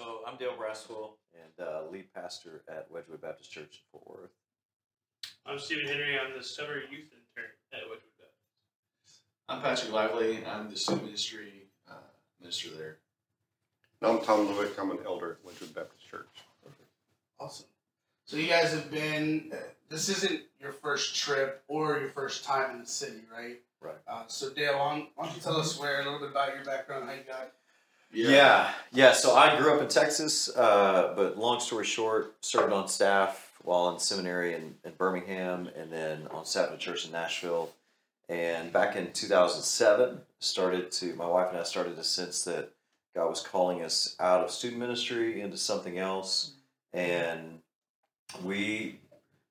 So I'm Dale Braswell and uh, lead pastor at Wedgwood Baptist Church in Fort Worth. I'm Stephen Henry. I'm the summer youth intern at Wedgwood Baptist. I'm Patrick Lively. I'm the student ministry uh, minister there. I'm Tom Lewick. I'm an elder at Wedgwood Baptist Church. Awesome. So you guys have been. This isn't your first trip or your first time in the city, right? Right. Uh, so Dale, why don't, why don't you tell us where a little bit about your background, how you got. Yeah. yeah, So I grew up in Texas, uh, but long story short, served on staff while in seminary in, in Birmingham, and then on staff at a church in Nashville. And back in 2007, started to my wife and I started to sense that God was calling us out of student ministry into something else, and we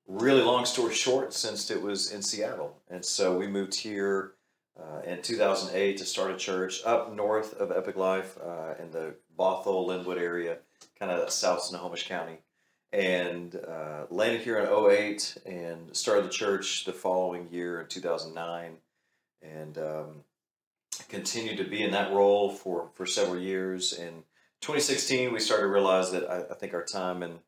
really long story short, since it was in Seattle, and so we moved here uh, in 2008 to start a church up north of Epic Life uh, in the Bothell, Lynnwood area, kind of south Snohomish County. And uh, landed here in 08 and started the church the following year in 2009. And um, continued to be in that role for, for several years. In 2016, we started to realize that I, I think our time in,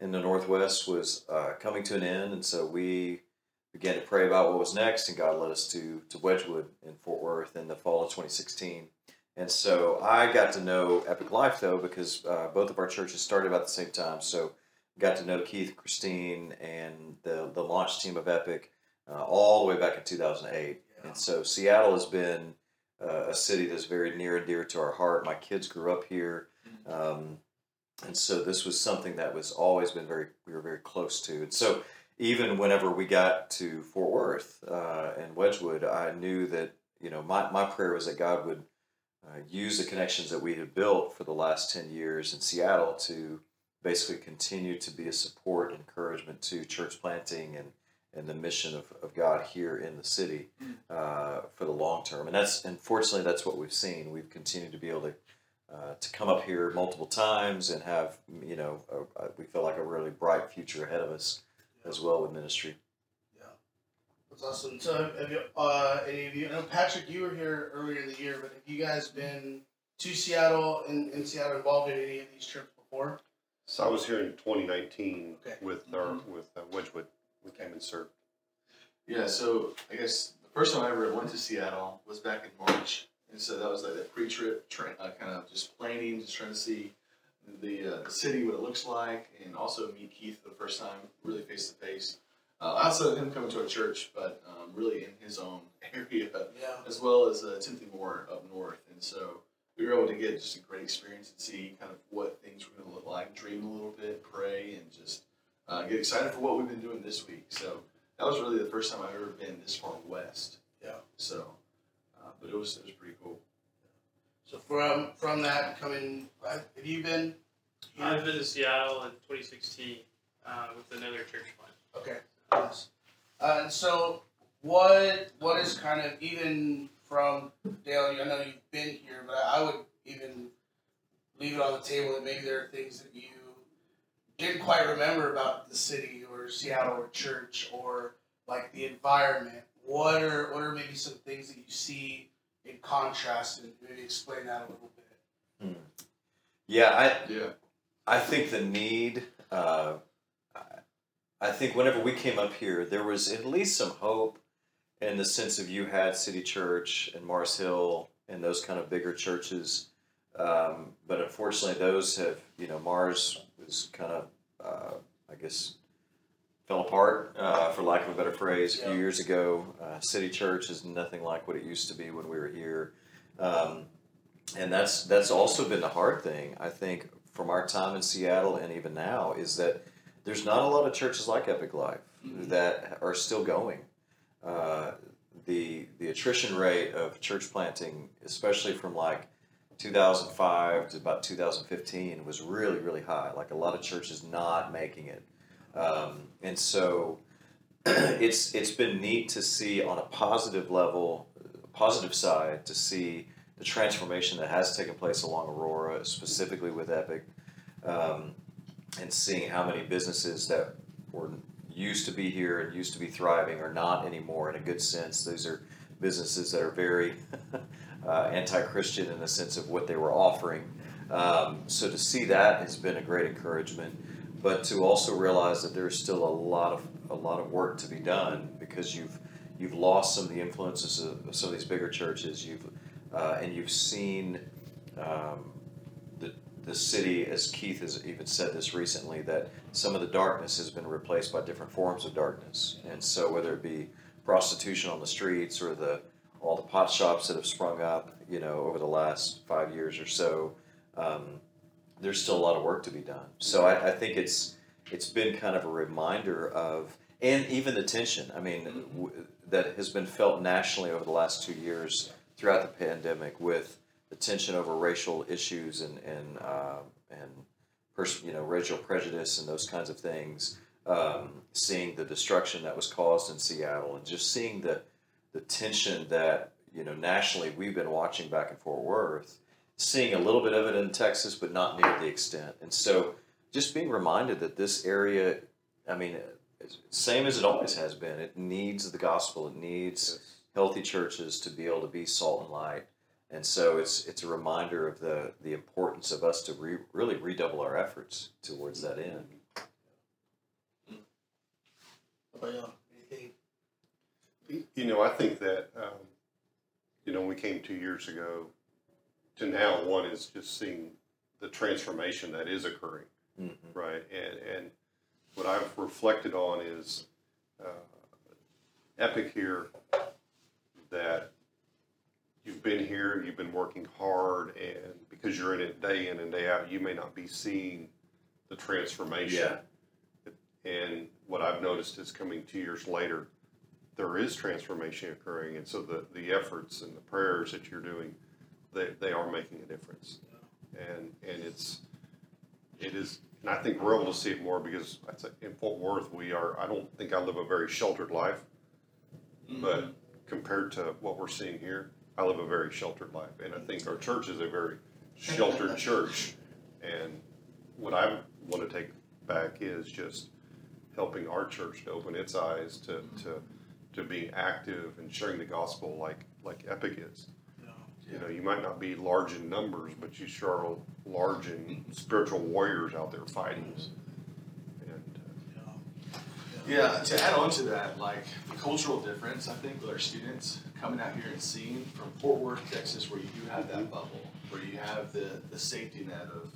in the Northwest was uh, coming to an end. And so we began to pray about what was next, and God led us to to Wedgwood in Fort Worth in the fall of 2016. And so I got to know Epic Life though because uh, both of our churches started about the same time. So got to know Keith, Christine, and the the launch team of Epic uh, all the way back in 2008. Yeah. And so Seattle has been uh, a city that's very near and dear to our heart. My kids grew up here. Um, and so this was something that was always been very we were very close to. And so even whenever we got to Fort Worth uh, and Wedgwood, I knew that you know my, my prayer was that God would uh, use the connections that we had built for the last ten years in Seattle to basically continue to be a support, and encouragement to church planting and and the mission of, of God here in the city uh, for the long term. And that's unfortunately that's what we've seen. We've continued to be able to. Uh, to come up here multiple times and have you know a, a, we feel like a really bright future ahead of us as well with ministry. Yeah. That's awesome. So have you, uh, any of you, I know Patrick, you were here earlier in the year, but have you guys been to Seattle and in Seattle involved in any of these trips before? So I was here in 2019 Okay. with our with uh, Wedgwood. We came and served. Yeah, so I guess the first time I ever went to Seattle was back in March, and so that was like that pre-trip, tra- uh, kind of just planning, just trying to see the uh, city, what it looks like, and also meet Keith for the first time, really face to face. Uh, Outside of him coming to our church, but um, really in his own area, Yeah. as well as uh, Timothy Moore up north, and so we were able to get just a great experience and see kind of what things were going to look like, dream a little bit, pray, and just uh, get excited for what we've been doing this week. So that was really the first time I've ever been this far west. Yeah. So, uh, but it was it was pretty cool. So from from that coming, uh, have you been? here? I've been to Seattle in 2016 uh, with another church plant. Okay. Yes. Uh, and so, what what is kind of even from Dale? I know you've been here, but I would even leave it on the table that maybe there are things that you didn't quite remember about the city or Seattle or church or like the environment. What are what are maybe some things that you see in contrast, and maybe explain that a little bit. Yeah, I Yeah. I think the need. Uh, I- I think whenever we came up here, there was at least some hope in the sense of you had City Church and Mars Hill and those kind of bigger churches. Um, but unfortunately, those have, you know, Mars was kind of, uh, I guess, fell apart, uh, for lack of a better phrase, a few years ago. Uh, City Church is nothing like what it used to be when we were here. Um, and that's that's also been the hard thing, I think, from our time in Seattle and even now, is that there's not a lot of churches like Epic Life Mhm. that are still going. Uh, the the attrition rate of church planting, especially from like 2005 to about 2015, was really really high. Like a lot of churches not making it, um, and so it's it's been neat to see on a positive level, positive side, to see the transformation that has taken place along Aurora, specifically with Epic, um, and seeing how many businesses that were used to be here and used to be thriving are not anymore in a good sense. These are businesses that are very uh, anti-Christian in the sense of what they were offering, Um, so to see that has been a great encouragement, but to also realize that there's still a lot of a lot of work to be done because you've you've lost some of the influences of, some of these bigger churches. You've uh, and you've seen um, the the city, as Keith has even said this recently, that some of the darkness has been replaced by different forms of darkness, and so whether it be prostitution on the streets or the all the pot shops that have sprung up, you know, over the last five years or so, um, there's still a lot of work to be done. So I, I think it's it's been kind of a reminder of, and even the tension. I mean, w- that has been felt nationally over the last two years throughout the pandemic with the tension over racial issues and and uh, and pers- you know racial prejudice and those kinds of things. Um, seeing the destruction that was caused in Seattle and just seeing the the tension that you know nationally we've been watching back in Fort Worth, seeing a little bit of it in Texas, but not near the extent. And so, just being reminded that this area, I mean, same as it always has been, it needs the gospel. It needs healthy churches to be able to be salt and light. And so it's it's a reminder of the the importance of us to re, really redouble our efforts towards that end. Y'all? You know, I think that, um, you know, we came two years ago to now, one is just seeing the transformation that is occurring, Mm-hmm. right? And, and what I've reflected on is uh, Epic here that you've been here, you've been working hard, and because you're in it day in and day out, you may not be seeing the transformation. Yeah. And what I've noticed is coming two years later, there is transformation occurring, and so the, the efforts and the prayers that you're doing, they, they are making a difference, and and it's it is, and I think we're able to see it more because in Fort Worth we are. I don't think I live a very sheltered life, mm-hmm. but compared to what we're seeing here, I live a very sheltered life, and I think our church is a very sheltered church, and what I want to take back is just helping our church to open its eyes to, to, to being active and sharing the gospel like, like Epic is. You know, you might not be large in numbers, but you sure are large in spiritual warriors out there fighting. And uh, Yeah, to add on to that, like the cultural difference, I think, with our students coming out here and seeing from Fort Worth, Texas, where you do have that bubble, where you have the, the safety net of,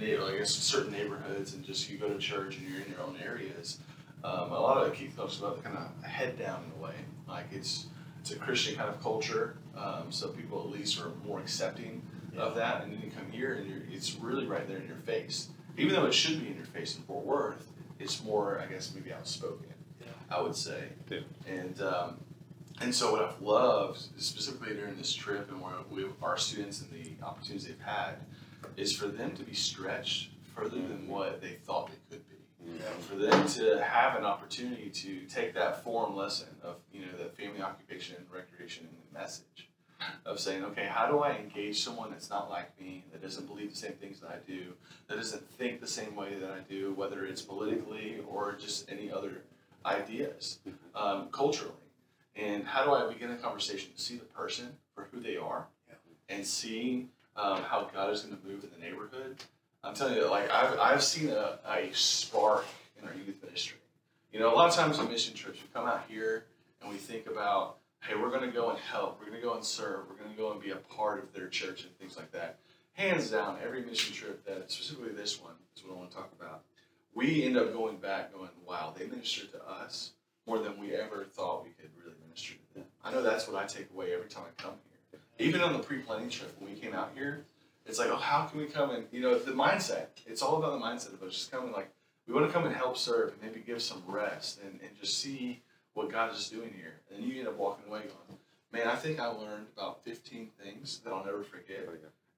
I guess, certain neighborhoods, and just you go to church and you're in your own areas. Um, a lot of it, Keith talks about the kind of head down in a way, like it's it's a Christian kind of culture, um, so people at least are more accepting of that. And then you come here and you're, it's really right there in your face, even though it should be in your face in Fort Worth it's more, I guess, maybe outspoken. Yeah. I would say. Yeah. And um, and so what I've loved, specifically during this trip, and where we, our students and the opportunities they've had, is for them to be stretched further than what they thought they could be. For them to have an opportunity to take that form lesson of you know the family occupation and recreation and the message of saying, okay, how do I engage someone that's not like me, that doesn't believe the same things that I do, that doesn't think the same way that I do, whether it's politically or just any other ideas, um, culturally. And how do I begin a conversation to see the person for who they are and see um, how God is going to move in the neighborhood? I'm telling you, like, I've, I've seen a, a spark in our youth ministry. You know, a lot of times on mission trips, we come out here and we think about, hey, we're going to go and help, we're going to go and serve, we're going to go and be a part of their church and things like that. Hands down, every mission trip that, specifically this one, is what I want to talk about. We end up going back, going, wow, they ministered to us more than we ever thought we could really minister to them. I know that's what I take away every time I come here. Even on the pre-planning trip when we came out here, it's like, oh, how can we come and you know the mindset? It's all about the mindset of us just coming like we want to come and help serve and maybe give some rest and, and just see what God is doing here. And you end up walking away going, man, I think I learned about 15 things that I'll never forget.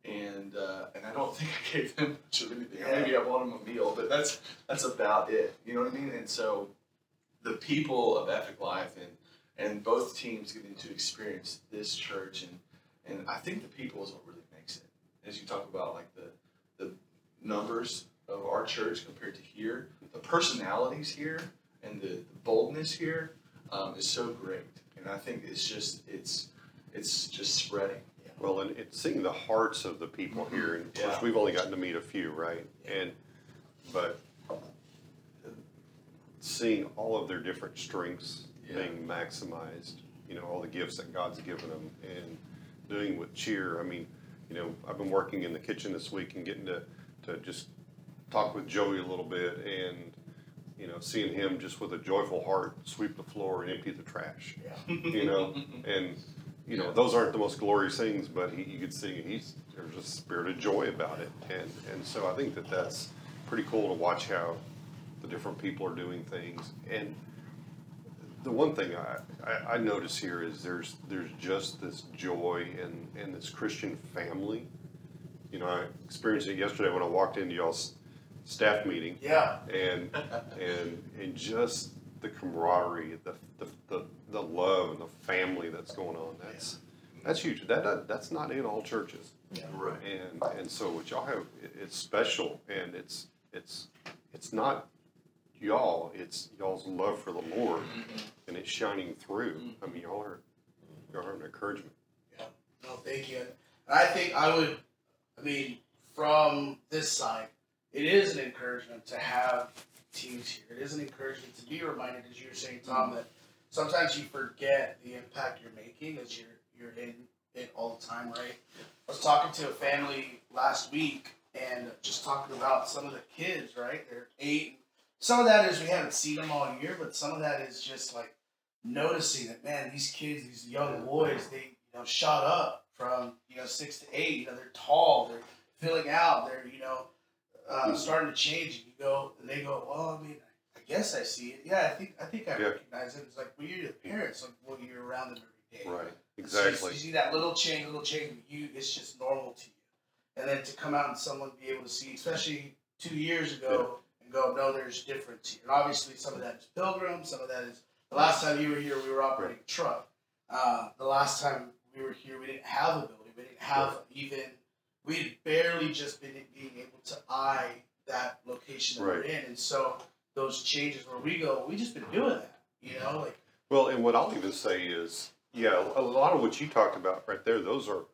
And uh, and I don't think I gave them much of anything. Or maybe I bought them a meal, but that's that's about it. You know what I mean? And so the people of Epic Life and and both teams getting to experience this church and and I think the people is what really. As you talk about like the the numbers of our church compared to here, the personalities here and the, the boldness here um, is so great. And I think it's just it's it's just spreading. Well, and it's seeing the hearts of the people here, and of course, Yeah. we've only gotten to meet a few, right? And, but seeing all of their different strengths Yeah. being maximized, you know, all the gifts that God's given them, and doing with cheer. I mean, you know, I've been working in the kitchen this week and getting to, to just talk with Joey a little bit, and you know, seeing him just with a joyful heart sweep the floor and empty the trash. Yeah. you know, and you know those aren't the most glorious things, but he, you could see he's there's a spirit of joy about it, and and so I think that that's pretty cool to watch how the different people are doing things, and the one thing I, I, I notice here is there's there's just this joy and in this Christian family. You know, I experienced it yesterday when I walked into y'all's staff meeting, Yeah. and and and just the camaraderie, the the, the, the love and the family that's going on. That's that's huge. That, that that's not in all churches, Yeah. Right. and and so what y'all have, it- it's special, and it's it's it's not y'all. It's y'all's love for the Lord, and it's shining through. I mean, y'all are y'all are an encouragement. Yeah. No, thank you. I think I would, I mean, from this side, it is an encouragement to have teams here. It is an encouragement to be reminded, as you were saying, Tom, that sometimes you forget the impact you're making as you're you're in it all the time, right? I was talking to a family last week and just talking about some of the kids, right? They're eight. Some of that is we haven't seen them all year, but some of that is just like noticing that man, these kids, these young boys, they you know shot up from you know six to eight. You know they're tall, they're filling out, they're you know uh, starting to change. And you go, and they go, well, I mean, I guess I see it. Yeah, I think I think I Yeah. recognize it. It's like well, you're the parents, like well, you're around them every day. Right. So you- Exactly. you see that little change, little change, you it's just normal to you. And then to come out and someone be able to see, especially two years ago, and go, no, there's difference here. And obviously, some of that is pilgrim, some of that is the last time you were here, we were operating a truck. Uh, the last time we were here, we didn't have a building. We didn't have even. We had barely just been being able to eye that location that we're in, and so those changes where we go, we just been doing that. You know, like Well, and what I'll even say is, yeah, a lot of what you talked about right there, those are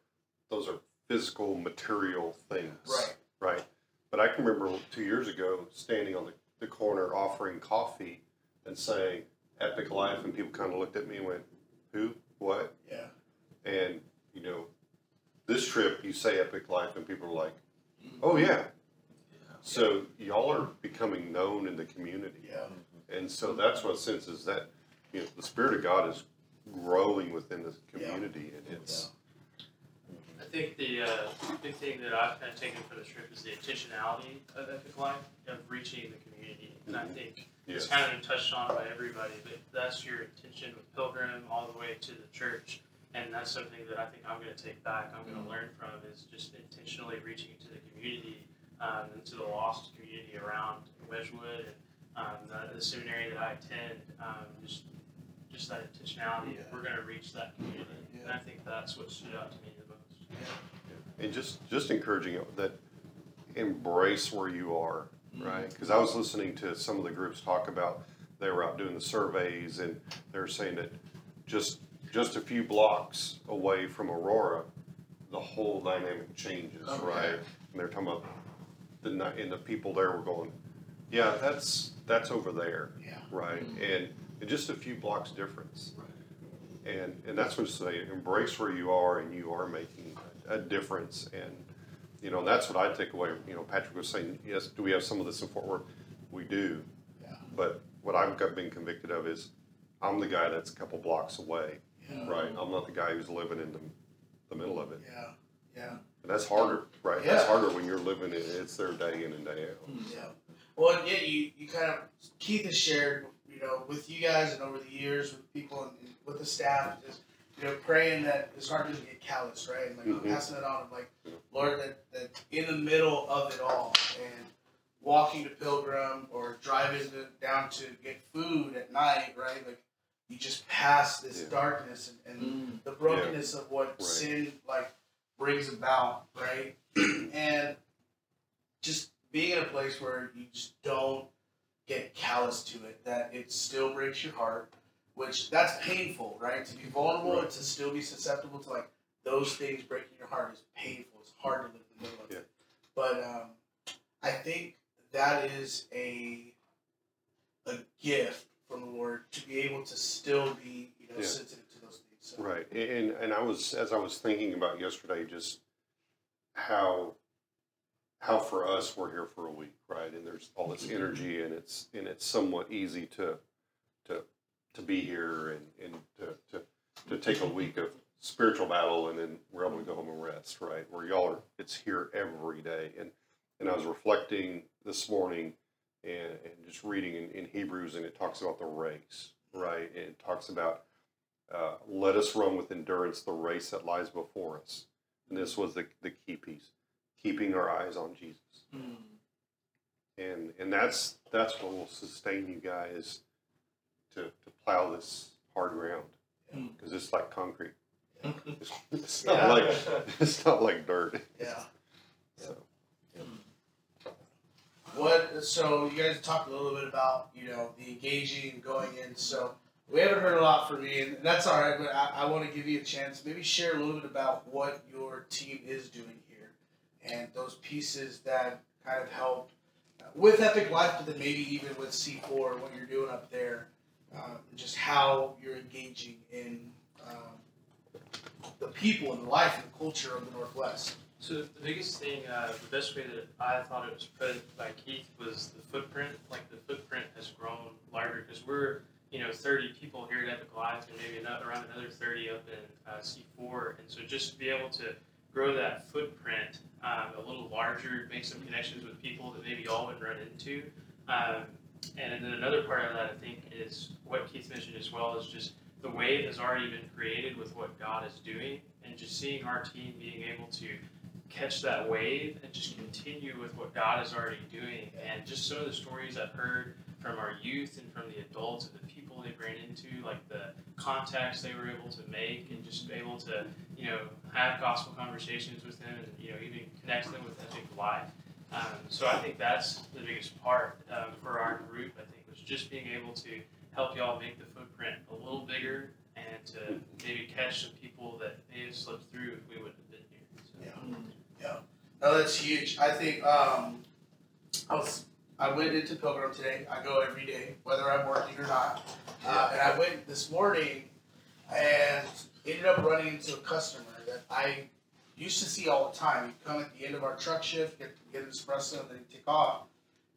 those are physical, material things. Right. Right. But I can remember two years ago standing on the, the corner offering coffee and saying Epic Life, and people kind of looked at me and went, "Who? What?" yeah, And you know, this trip you say Epic Life, and people are like, mm-hmm. "Oh yeah." yeah. So y'all are becoming known in the community. yeah. And so that's what sense is that you know the spirit of God is growing within the Yeah. community, and it's I think the uh, big thing that I've kind of taken for the trip is the intentionality of Epic Life of reaching the community. And I Mhm. think yes, it's kind of been touched on by everybody, but that's your intention with Pilgrim all the way to the church. And that's something that I think I'm going to take back. I'm going to learn from is just intentionally reaching into the community um, and to the lost community around Wedgwood and um, the, the seminary that I attend. Um, just just that intentionality. We're going to reach that community, and I think that's what stood out to me. And just just encouraging that embrace where you are, right? Mm-hmm. Because I was listening to some of the groups talk about they were out doing the surveys, and they were saying that just just a few blocks away from Aurora, the whole dynamic changes, Okay. right? And they're talking about the and the people there were going, yeah, that's that's over there. Yeah. right? Mm-hmm. And, and just a few blocks difference. And and that's what I say. Embrace where you are, and you are making a, difference. And you know that's what I take away. You know, Patrick was saying, yes, do we have some of this in Fort Worth? We do. Yeah. But what I've got been convicted of is, I'm the guy that's a couple blocks away, Yeah. right? I'm not the guy who's living in the, the middle of it. Yeah. Yeah. And that's harder, right? That's harder when you're living it. It's their day in and day out. Hmm, yeah. Well, yeah, you, you kind of Keith has shared, you know, with you guys and over the years with people and, and with the staff, just you know, praying that his heart doesn't get callous, right? And like Mhm. passing it on, of like Lord, that that in the middle of it all, and walking to Pilgrim or driving to, down to get food at night, right? Like you just pass this Yeah. darkness and, and Mm. the brokenness of what Right. sin like brings about, right? and just being in a place where you just don't get callous to it, that it still breaks your heart, which that's painful, right? To be vulnerable Right. and to still be susceptible to like those things breaking your heart is painful. It's hard to live in the middle of Yeah. it. But um, I think that is a a gift from the Lord to be able to still be you know Yeah. sensitive to those things. So, Right, and and I was as I was thinking about yesterday, just how how for us we're here for a week, right? And there's all this energy, and it's and it's somewhat easy to to to be here and and to to, to take a week of spiritual battle, and then we're able to go home and rest, right? Where y'all are, it's here every day, and and I was reflecting this morning and, and just reading in, in Hebrews, and it talks about the race, right? And it talks about uh, let us run with endurance the race that lies before us. And this was the, the key piece, keeping our eyes on Jesus. And and that's that's what will sustain you guys to, to plow this hard ground mm. because it's like concrete. It's, it's not Yeah. like it's not like dirt. yeah. So hmm. What? So you guys talked a little bit about you know the engaging and going in. So we haven't heard a lot from you, and that's all right. But I, I want to give you a chance. Maybe share a little bit about what your team is doing here, and those pieces that kind of help with Epic Life, but then maybe even with C four, what you're doing up there, um, just how you're engaging in um, the people and the life and the culture of the Northwest. So the biggest thing, uh, the best way that I thought it was put by Keith was the footprint. Like the footprint has grown larger because we're, you know, 30 people here at Epic Life and maybe another, around another 30 up in uh, C4. And so just to be able to grow that footprint um, a little larger, make some connections with people that maybe y'all would run into. Um, and then another part of that, I think, is what Keith mentioned as well is just the wave has already been created with what God is doing, and just seeing our team being able to catch that wave and just continue with what God is already doing. And just some of the stories I've heard from our youth and from the adults and the people they've ran into, like the contacts they were able to make, and just able to, you know, have gospel conversations with them and, you know, even connect them with Epic Life. Um, so I think that's the biggest part um, for our group, I think, was just being able to help y'all make the footprint a little bigger and to maybe catch some people that may have slipped through if we wouldn't have been here. So. Yeah. No, that's huge. I think um, I was I went into Pilgrim today. I go every day, whether I'm working or not. Uh, and I went this morning and ended up running into a customer that I used to see all the time. He'd come at the end of our truck shift, get, get an espresso, and then he'd take off.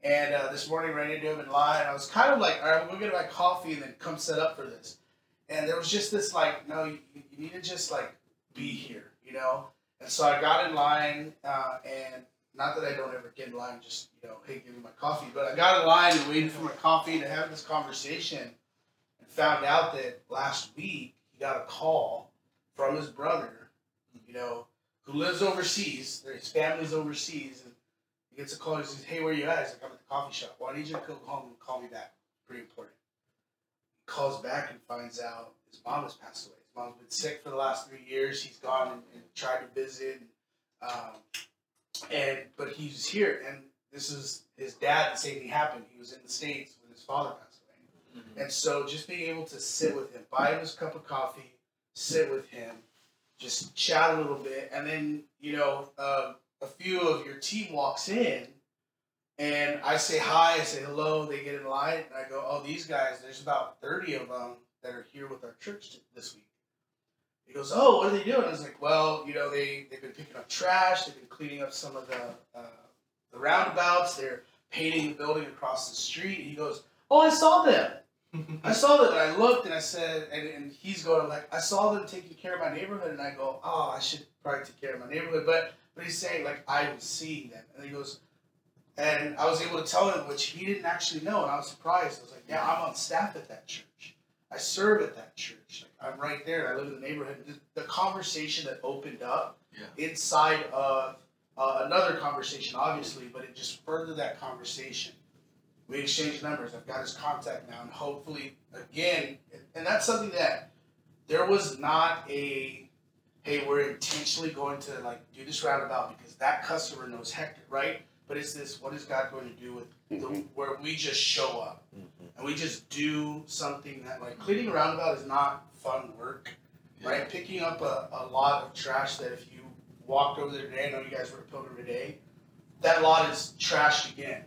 And uh, this morning, ran into him in line. I was kind of like, all right, we'll get my coffee and then come set up for this. And there was just this like, no, you, you need to just like be here, you know? And so I got in line, uh, and not that I don't ever get in line, just you know, hey, give me my coffee. But I got in line and waited for my coffee and having this conversation, and found out that last week he got a call from his brother, you know, who lives overseas. His family's overseas, and he gets a call. He says, "Hey, where you at?" He's like, "I'm at the coffee shop. Why don't you go home and call me back? Pretty important." He calls back and finds out his mom has passed away. His mom's been sick for the last three years. He's gone and, and tried to visit, um, and but he's here. And this is his dad. The same thing happened. He was in the states when his father passed away. And so just being able to sit with him, buy him his cup of coffee, sit with him, just chat a little bit, and then you know uh, a few of your team walks in, and I say hi, I say hello, they get in line, and I go, oh these guys, there's about thirty of them that are here with our church this week. He goes, oh, what are they doing? I was like, well, you know, they they've been picking up trash, they've been cleaning up some of the uh, the roundabouts, they're painting the building across the street. He goes, oh, I saw them. I saw them and I looked and I said, and, and he's going like, I saw them taking care of my neighborhood, and I go, oh, I should probably take care of my neighborhood, but but he's saying like I was seeing them, and he goes, and I was able to tell him, which he didn't actually know, and I was surprised. I was like, yeah, I'm on staff at that church. I serve at that church. Like I'm right there. I live in the neighborhood. The, the conversation that opened up Yeah. inside of uh, another conversation, obviously, but it just furthered that conversation. We exchanged numbers. I've got his contact now, and hopefully, again, and that's something that there was not a, hey, we're intentionally going to like do this roundabout because that customer knows Hector, right? But it's this: what is God going to do with the, Mhm. where we just show up Mhm. and we just do something that like cleaning a roundabout is not fun work. right? Picking up a, a lot of trash that if you walked over there today, I know you guys were at Pilgrim today, that lot is trashed again.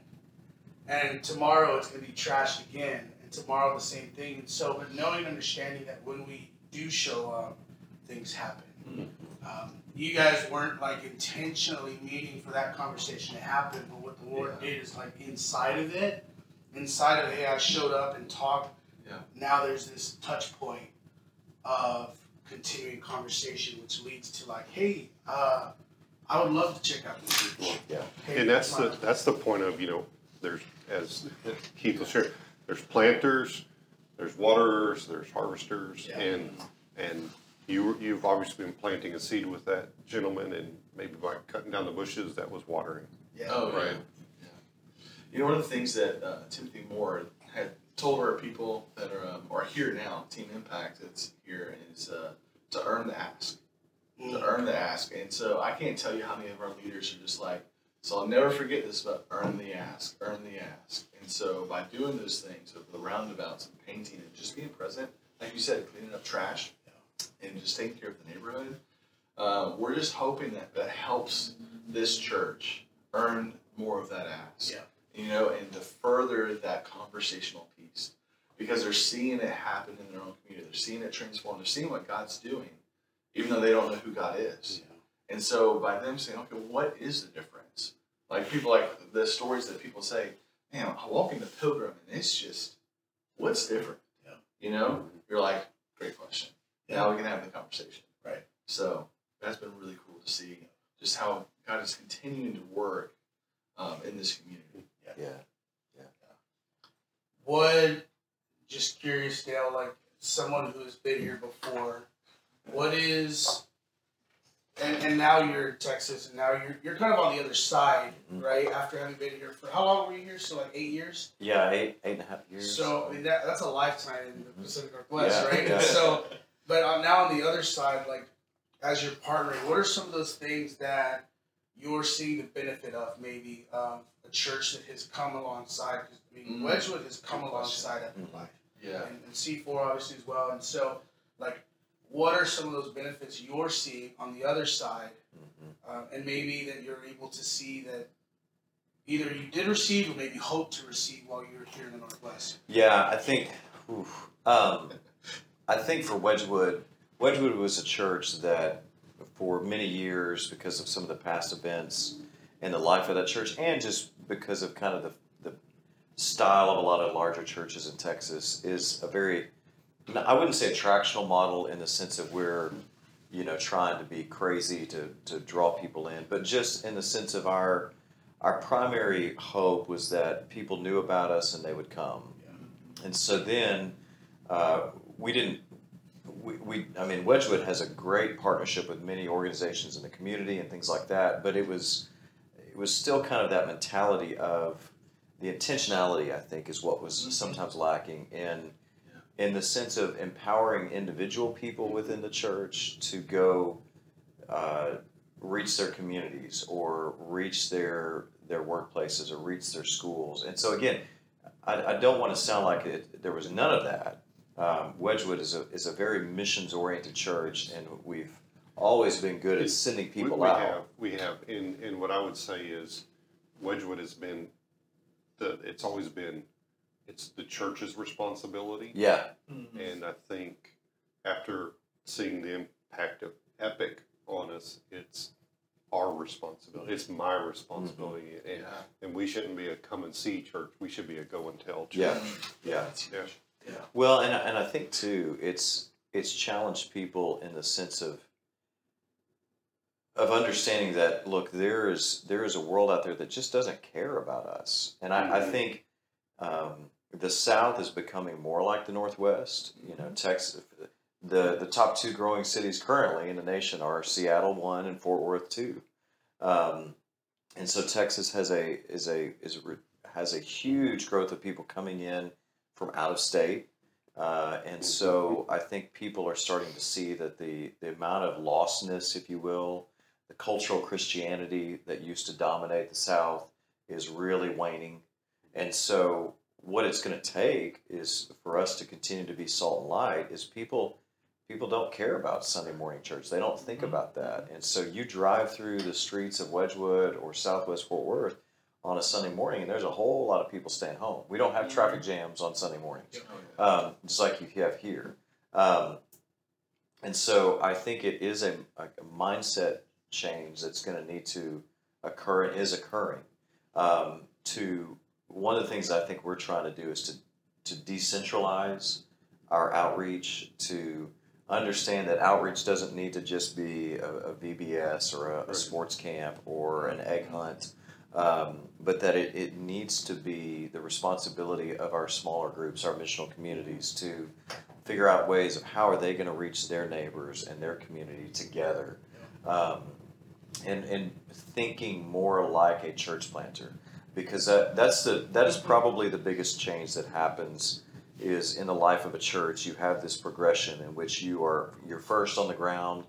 And tomorrow it's going to be trashed again. And tomorrow the same thing. And so, but knowing, and understanding that when we do show up, things happen. Um, you guys weren't like intentionally meeting for that conversation to happen, but what the Lord Yeah. did is like inside of it, inside of hey, I showed up and talked. Yeah. Now there's this touch point of continuing conversation, which leads to like, hey, uh, I would love to check out this church. Yeah. Hey, And that's the, that's the point of, you know, there's, as Keith was sharing, there's planters, there's waterers, there's harvesters, Yeah. and, and you, you've obviously been planting a seed with that gentleman, and maybe by cutting down the bushes, that was watering. yeah. Oh, Right. right. Yeah. You know, one of the things that uh, Timothy Moore had told our people that are, um, are here now, Team Impact that's here, is uh, to earn the ask. To Mm. earn the ask. And so I can't tell you how many of our leaders are just like, so I'll never forget this, about earn the ask, earn the ask. And so by doing those things, of the roundabouts and painting and just being present, like you said, cleaning up trash and just taking care of the neighborhood, uh, we're just hoping that that helps this church earn more of that ask. Yeah. You know, and to further that conversational piece. Because they're seeing it happen in their own community. They're seeing it transform. They're seeing what God's doing, even though they don't know who God is. Yeah. And so by them saying, okay, what is the difference? Like people like the stories that people say, man, I walk into Pilgrim and it's just, what's different? Yeah. You know, you're like, great question. Now we can have the conversation. Right. So that's been really cool to see just how God is continuing to work um, in this community. Yeah. Yeah. Yeah. What, just curious, Dale, like someone who has been here before, what is, and, and now you're in Texas, and now you're, you're kind of on the other side, Mhm. right? After having been here for, how long were you here? So like eight years? Yeah, eight eight and a half years. So I mean, that, that's a lifetime in the Pacific Northwest, Yeah, right? yeah. So, but on, now on the other side, like as you're partnering, what are some of those things that you're seeing the benefit of? Maybe um, a church that has come alongside. 'cause, I mean, Mm. Wedgwood has come Good question. alongside Epic Mhm. Life, Yeah. and, and C4 obviously as well. And so, like, what are some of those benefits you're seeing on the other side? Mhm. Um, and maybe that you're able to see that either you did receive or maybe hope to receive while you were here in the Northwest. Yeah, I think. oof, um, I think for Wedgwood, Wedgwood was a church that, for many years, because of some of the past events in the life of that church, and just because of kind of the the style of a lot of larger churches in Texas, is a very, I wouldn't say a tractional model in the sense of we're, you know, trying to be crazy to to draw people in, but just in the sense of our our primary hope was that people knew about us and they would come. And so then uh, we didn't. We, we, I mean, Wedgwood has a great partnership with many organizations in the community and things like that. But it was, it was still kind of that mentality of the intentionality. I think is what was Mhm. sometimes lacking in, in the sense of empowering individual people within the church to go uh, reach their communities or reach their their workplaces or reach their schools. And so again, I, I don't want to sound like it. There was none of that. Um, Wedgwood is a is a very missions oriented church, and we've always been good at sending We- people we out. Have, we have, and, and what I would say is Wedgwood has been, the, it's always been, it's the church's responsibility. Yeah, And I think after seeing the impact of Epic on us, it's our responsibility. It's my responsibility. And, Yeah. and we shouldn't be a come and see church. We should be a go and tell church. Yeah. yeah. Yeah. Yeah. Well, and I- and I think too, it's it's challenged people in the sense of of understanding that look, there is there is a world out there that just doesn't care about us, and I, I Mhm. think um, the South is becoming more like the Northwest. You know, Texas. The the top two growing cities currently in the nation are Seattle one and Fort Worth two, um, and so Texas has a is a is a, has a huge growth of people coming in from out of state. Uh, and so I think people are starting to see that the, the amount of lostness, if you will, the cultural Christianity that used to dominate the South is really waning. And so what it's going to take is for us to continue to be salt and light is people people don't care about Sunday morning church. They don't think Mhm. about that. And so you drive through the streets of Wedgwood or Southwest Fort Worth on a Sunday morning, and there's a whole lot of people staying home. We don't have traffic jams on Sunday mornings, um, just like you have here. Um, and so I think it is a, a mindset change that's going to need to occur and is occurring. Um, to one of the things I think we're trying to do is to to decentralize our outreach to understand that outreach doesn't need to just be a, a VBS or a, a sports camp or an egg hunt, um, but that it, it needs to be the responsibility of our smaller groups, our missional communities, to figure out ways of how are they going to reach their neighbors and their community together, um, and and thinking more like a church planter, because that that's the that is probably the biggest change that happens is in the life of a church you have this progression in which you are you're first on the ground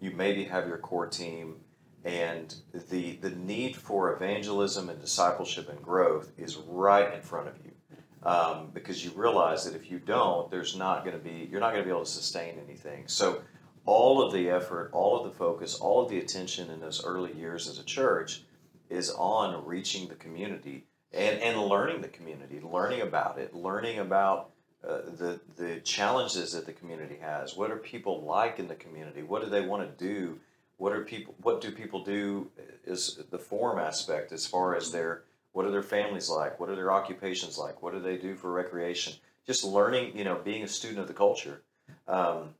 you maybe have your core team and the the need for evangelism and discipleship and growth is right in front of you. Um, because you realize that if you don't there's not going to be you're not going to be able to sustain anything. So all of the effort all of the focus all of the attention in those early years as a church is on reaching the community and, and learning the community, learning about it, learning about uh, the the challenges that the community has. What are people like in the community? What do they want to do? What are people? What do people do? Is the form aspect as far as their what are their families like? What are their occupations like? What do they do for recreation? Just learning, you know, being a student of the culture. Um,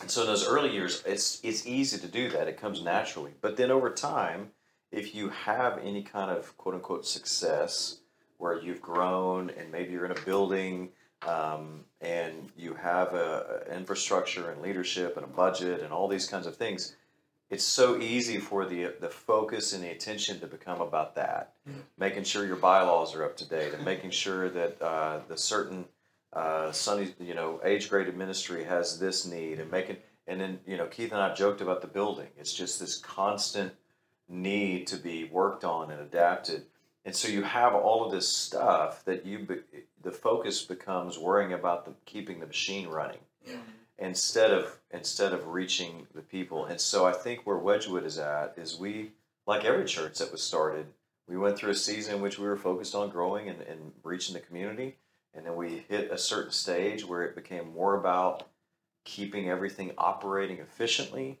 and so in those early years, it's it's easy to do that. It comes naturally. But then over time, if you have any kind of quote unquote success where you've grown and maybe you're in a building um, and you have a, a infrastructure and leadership and a budget and all these kinds of things, it's so easy for the the focus and the attention to become about that, making sure your bylaws are up to date and making sure that uh, the certain uh, Sunday, you know, age graded ministry has this need and making, and then you know, Keith and I joked about the building. It's just this constant need to be worked on and adapted. And so you have all of this stuff that you be, the focus becomes worrying about the keeping the machine running Yeah. instead of instead of reaching the people. And so I think where Wedgwood is at is we like every church that was started, we went through a season in which we were focused on growing and, and reaching the community. And then we hit a certain stage where it became more about keeping everything operating efficiently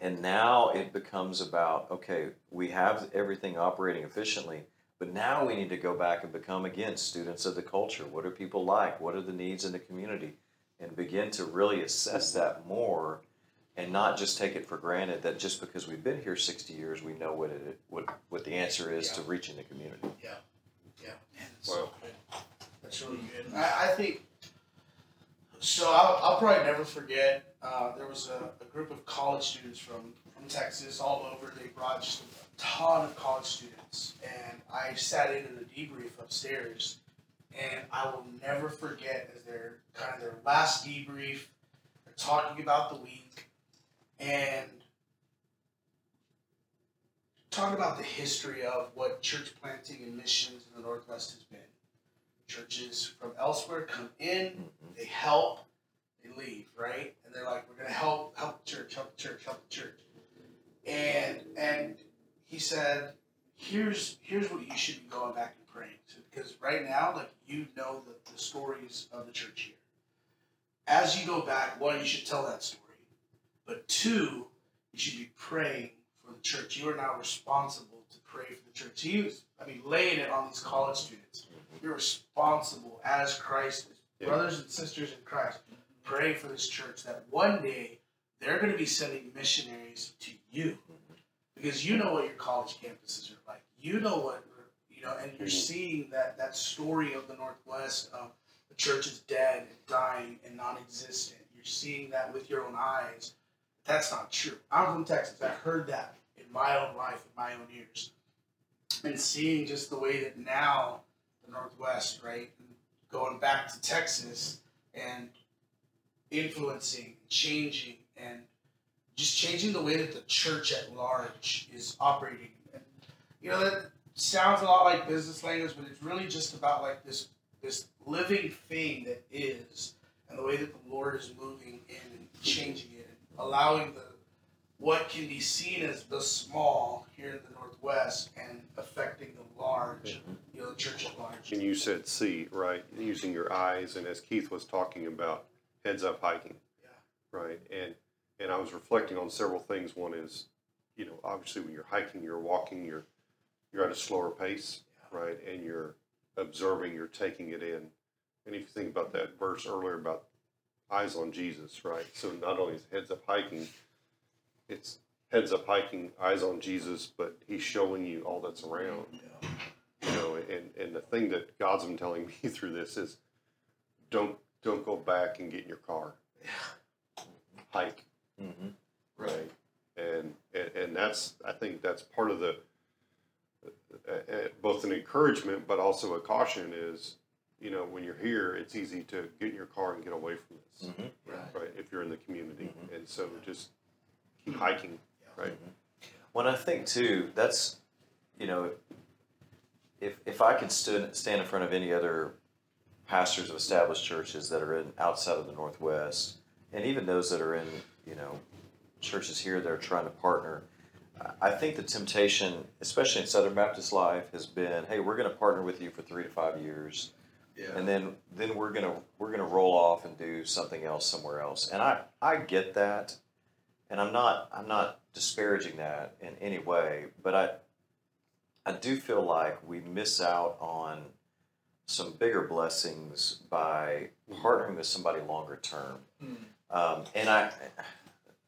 and now it becomes about okay, we have everything operating efficiently, but now we need to go back and become again students of the culture. What are people like? What are the needs in the community? And begin to really assess that more and not just take it for granted that just because we've been here 60 years, we know what it what, what the answer is to reaching the community. Yeah, yeah. man, that's Wow. so good. That's really good. I, I think so. I'll, I'll probably never forget. Uh, there was a, a group of college students from from Texas all over. They brought just a ton of college students, and I sat in the debrief upstairs, and I will never forget as their kind of their last debrief. They're talking about the week, and talking about the history of what church planting and missions in the Northwest has been. Churches from elsewhere come in, Mhm. they help, they leave, right? And they're like, "We're gonna help, help the church, help the church, help the church." And and he said, "Here's here's what you should be going back and praying to, because right now, like you know the, the stories of the church here. As you go back, one, you should tell that story, but two, you should be praying for the church. You are now responsible to pray for the church. He was, I mean, laying it on these college students. You're responsible as Christ, brothers and sisters in Christ. Pray for this church that one day they're going to be sending missionaries to you because you know what your college campuses are like. You know what you know, and you're Mhm. seeing that that story of the Northwest of the church is dead and dying and non-existent. You're seeing that with your own eyes. That's not true. I'm from Texas. I've heard that in my own life, in my own ears, and seeing just the way that now Northwest, right, and going back to Texas and influencing, changing, and just changing the way that the church at large is operating. And you know that sounds a lot like business language, but it's really just about like this this living thing that is. and the way that the Lord is moving in and changing it, and allowing the what can be seen as the small here in the Northwest and affecting the large, you know, the church at large. And you said see, right? Using your eyes, and as Keith was talking about, heads up hiking, Yeah. right? And and I was reflecting on several things. One is, you know, obviously when you're hiking, you're walking, you're you're at a slower pace, right? And you're observing, you're taking it in. And if you think about that verse earlier about eyes on Jesus, right? So not only is heads up hiking, it's heads up hiking, eyes on Jesus, but he's showing you all that's around. You know, and, and the thing that God's been telling me through this is don't don't go back and get in your car. Yeah. Hike. Mm-hmm. Right. And, and and that's I think that's part of the uh, uh, both an encouragement but also a caution is you know when you're here it's easy to get in your car and get away from this Mm-hmm. Right. right if you're in the community Mhm. and so just keep hiking right When I think too, that's you know, if if I could stand stand in front of any other pastors of established churches that are in outside of the Northwest, and even those that are in you know churches here that are trying to partner, I- think the temptation, especially in Southern Baptist life, has been, hey, we're going to partner with you for three to five years, Yeah. and then then we're gonna we're gonna roll off and do something else somewhere else. And I I get that, and I'm not I'm not disparaging that in any way, but I I do feel like we miss out on some bigger blessings by partnering with somebody longer term. Mm. Um, and I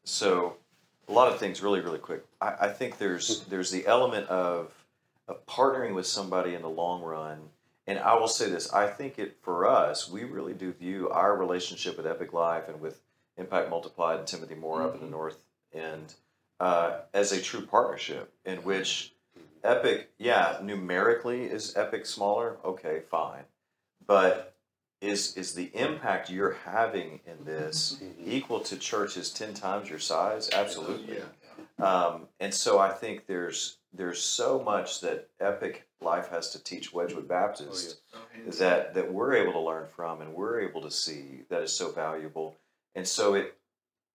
so a lot of things really really quick. I, I think there's there's the element of of partnering with somebody in the long run and I will say this: I think it for us, we really do view our relationship with Epic Life and with Impact Multiplied and Timothy Moore up in the North End uh, as a true partnership in which Epic, yeah, numerically is Epic smaller. Okay, fine, but is is the impact you're having in this equal to churches ten times your size? Absolutely. Yeah. Um, and so I think there's there's so much that Epic Life has to teach Wedgwood Baptist Oh, hands that that we're able to learn from and we're able to see that is so valuable. And so it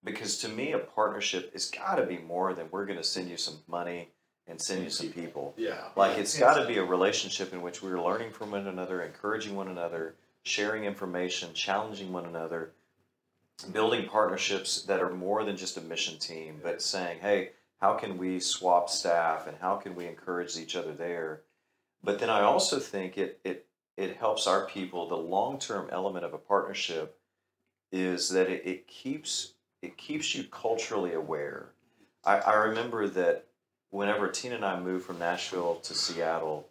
because to me a partnership has got to be more than we're going to send you some money and send you some people. Yeah. Like it's got to be a relationship in which we're learning from one another, encouraging one another, sharing information, challenging one another, building partnerships that are more than just a mission team, but saying, hey, how can we swap staff and how can we encourage each other there? But then I also think it it it helps our people. The long term element of a partnership is that it, it keeps it keeps you culturally aware. I, I remember that whenever Tina and I moved from Nashville to Seattle,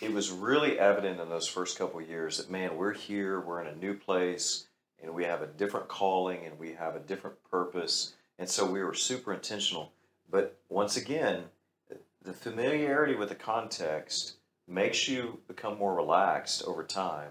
it was really evident in those first couple years that man, we're here, we're in a new place, and we have a different calling and we have a different purpose. And so we were super intentional. But once again, the familiarity with the context makes you become more relaxed over time.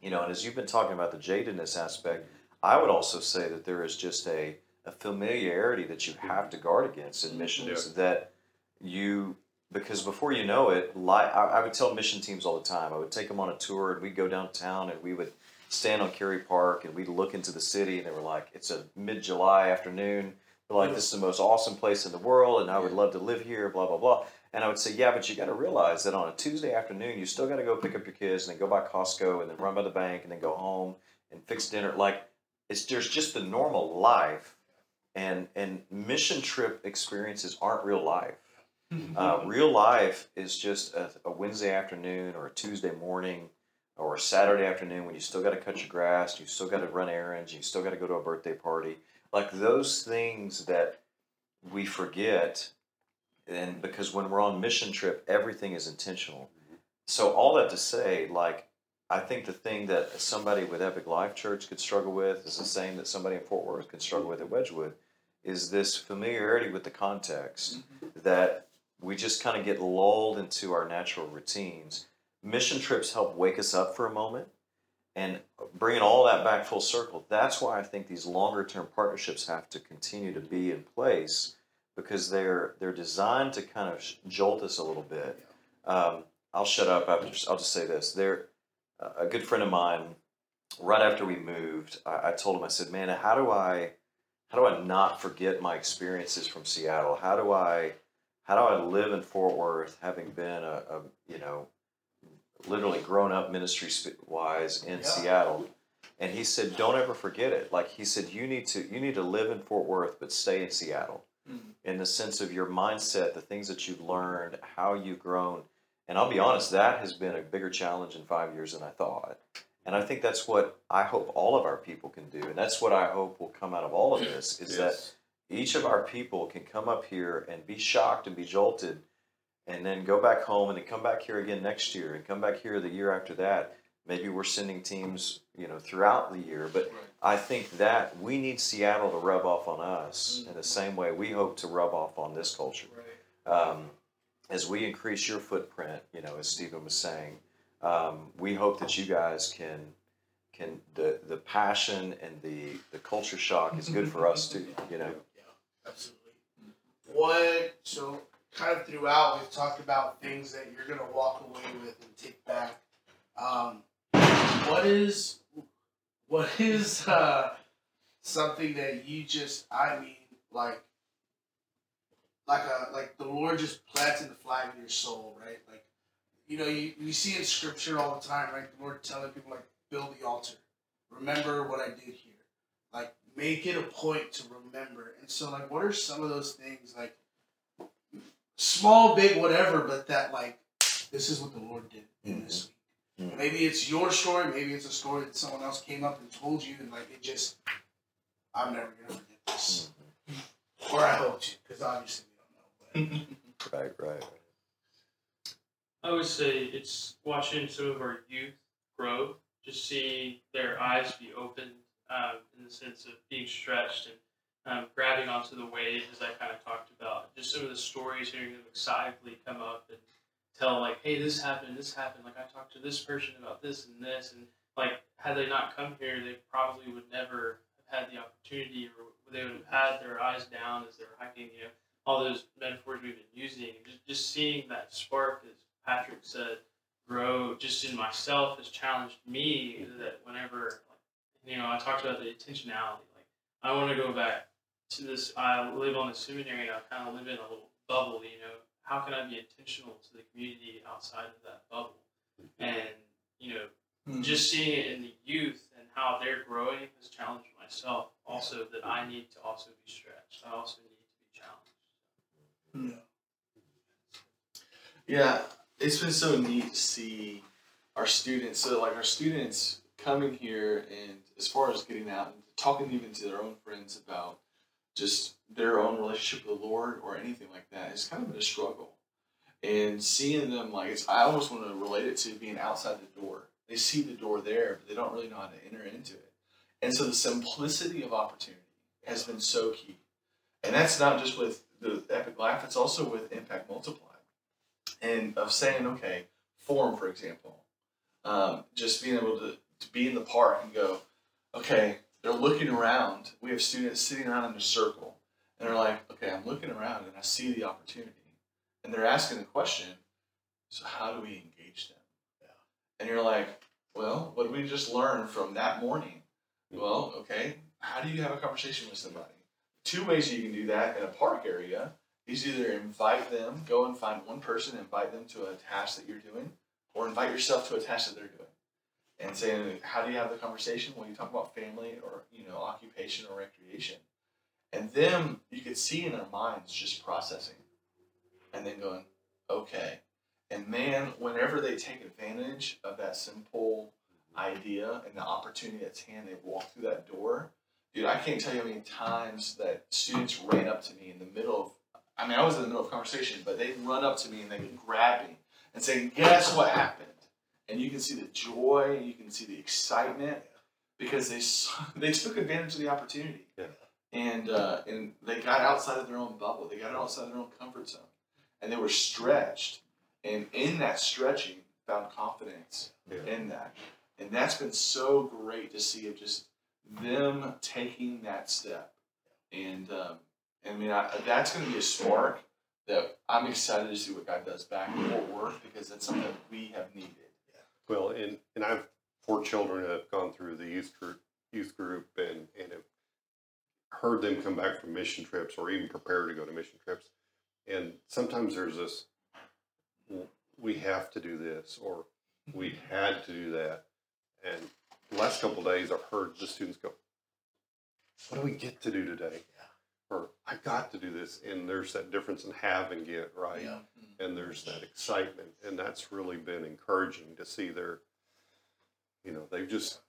You know, and as you've been talking about the jadedness aspect, I would also say that there is just a, a familiarity that you have to guard against in mm-hmm. missions that you because before you know it, li I, I would tell mission teams all the time. I would take them on a tour, and we'd go downtown, and we would stand on Kerry Park, and we'd look into the city, and they were like, "It's a mid-July afternoon. They're like, this is the most awesome place in the world, and I would love to live here." Blah blah blah. And I would say, "Yeah, but you got to realize that on a Tuesday afternoon, you still got to go pick up your kids, and then go by Costco, and then run by the bank, and then go home and fix dinner. Like, it's there's just the normal life." And, and mission trip experiences aren't real life. Uh, real life is just a, a Wednesday afternoon or a Tuesday morning or a Saturday afternoon when you still got to cut your grass, you still got to run errands, you still got to go to a birthday party. Like those things that we forget, and because when we're on mission trip, everything is intentional. So all that to say, like I think the thing that somebody with Epic Life Church could struggle with is the same that somebody in Fort Worth could struggle with at Wedgwood, is this familiarity with the context that we just kind of get lulled into our natural routines. Mission trips help wake us up for a moment and bringing all that back full circle. That's why I think these longer term partnerships have to continue to be in place because they're they're designed to kind of jolt us a little bit. Um, I'll shut up. After, I'll just say this: there, a good friend of mine right after we moved, I, I told him, I said, man, how do I, how do I not forget my experiences from Seattle? How do I, how do I live in Fort Worth, having been a, a you know, literally grown up ministry wise in Yeah. Seattle? And he said, don't ever forget it. Like he said, you need to, you need to live in Fort Worth, but stay in Seattle Mhm. in the sense of your mindset, the things that you've learned, how you've grown. And I'll be honest, that has been a bigger challenge in five years than I thought. And I think that's what I hope all of our people can do. And that's what I hope will come out of all of this is that each of our people can come up here and be shocked and be jolted and then go back home and then come back here again next year and come back here the year after that. Maybe we're sending teams, you know, throughout the year, but Right. I think that we need Seattle to rub off on us in the same way we hope to rub off on this culture. Right. Um, as we increase your footprint, you know, as Stephen was saying, um, we hope that you guys can can the the passion and the the culture shock is good for us too. You know, yeah, Absolutely. What so kind of throughout we've talked about things that you're gonna walk away with and take back. Um, what is what is uh, something that you just I mean like like a like the Lord just planted the flag in your soul, right? Like you know you, you see in scripture all the time, right? The Lord telling people like build the altar, remember what I did here like make it a point to remember. And so like what are some of those things like small, big, whatever, but that like this is what the Lord did in this week. Mhm. Maybe it's your story, maybe it's a story that someone else came up and told you and like it just I'm never gonna forget this. Or I hope to, because obviously right, right. I would say it's watching some of our youth grow, just seeing their eyes be opened um, in the sense of being stretched and um, grabbing onto the wave, as I kind of talked about. Just some of the stories, hearing them excitedly come up and tell, like, hey, this happened, this happened. Like, I talked to this person about this and this. And, like, had they not come here, they probably would never have had the opportunity or they would have had their eyes down as they're hiking, you know, all those metaphors we've been using. Just, just seeing that spark, as Patrick said, grow just in myself has challenged me mm-hmm. that whenever, like, you know, I talked about the intentionality. Like, I want to go back to this. I live on the seminary. I kind of live in a little bubble. You know, how can I be intentional to the community outside of that bubble? And you know, mm-hmm. just seeing it in the youth and how they're growing has challenged myself. Also, that I need to also be stretched. I also need to be Yeah, it's been so neat to see our students. So, like, our students coming here and as far as getting out and talking even to their own friends about just their own relationship with the Lord or anything like that, it's kind of been a struggle. And seeing them, like, it's, I almost want to relate it to being outside the door. They see the door there, but they don't really know how to enter into it. And so, the simplicity of opportunity has been so key. And that's not just with the Epic Life, it's also with Impact Multiply and of saying, okay, form, for example, um, just being able to, to be in the park and go, okay, they're looking around. We have students sitting around in a circle, and they're like, okay, I'm looking around and I see the opportunity, and they're asking the question, so how do we engage them? Yeah. And you're like, well, what did we just learn from that morning? Well, okay, how do you have a conversation with somebody? Two ways you can do that in a park area is either invite them, go and find one person, invite them to a task that you're doing, or invite yourself to a task that they're doing. And saying, how do you have the conversation? Well, you talk about family or, you know, occupation or recreation. And them, you could see in their minds just processing and then going, okay. And man, whenever they take advantage of that simple idea and the opportunity that's hand, they walk through that door. Dude, I can't tell you how many times that students ran up to me in the middle of I mean, I was in the middle of conversation, but they'd run up to me and they'd grab me and say, Guess what happened? And you can see the joy, you can see the excitement because they they took advantage of the opportunity. Yeah. And, uh, and they got outside of their own bubble, they got outside of their own comfort zone, and they were stretched. And in that stretching, found confidence Yeah. in that. And that's been so great to see of just them taking that step. And um, I mean, I, that's going to be a spark that I'm excited to see what God does back in Fort Worth because that's something that we have needed. Well, and, and I've four children that have gone through the youth group, youth group and, and have heard them come back from mission trips or even prepare to go to mission trips. And sometimes there's this, we have to do this or we had to do that. And the last couple days, I've heard the students go, what do we get to do today? Or I got to do this. And there's that difference in have and get, right? Yeah. Mm-hmm. and there's that excitement and that's really been encouraging to see their you know they've just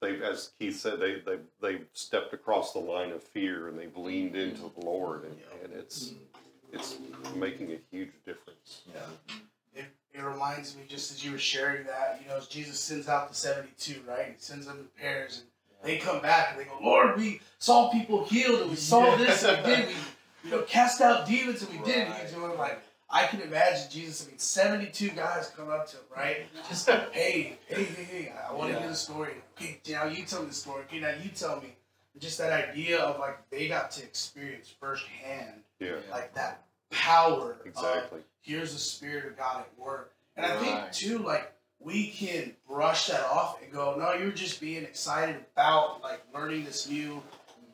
they've as keith said they they they've stepped across the line of fear and they've leaned into the lord and, and it's mm-hmm. it's making a huge difference It, it reminds me just as you were sharing that, you know, Jesus sends out the 72, right? He sends them in pairs and they come back and they go, Lord, we saw people healed and we saw this and we did. We, you know, cast out demons and we did. And he's doing like, I can imagine Jesus, I mean, 72 guys come up to him, right? Just, hey, hey, hey, hey, I want to Yeah. hear the story. Okay, now you tell me the story. Okay, now you tell me. Just that idea of like, they got to experience firsthand, yeah like that power of exactly here's the spirit of God at work. And I think too, like we can brush that off and go, no, you're just being excited about like learning this new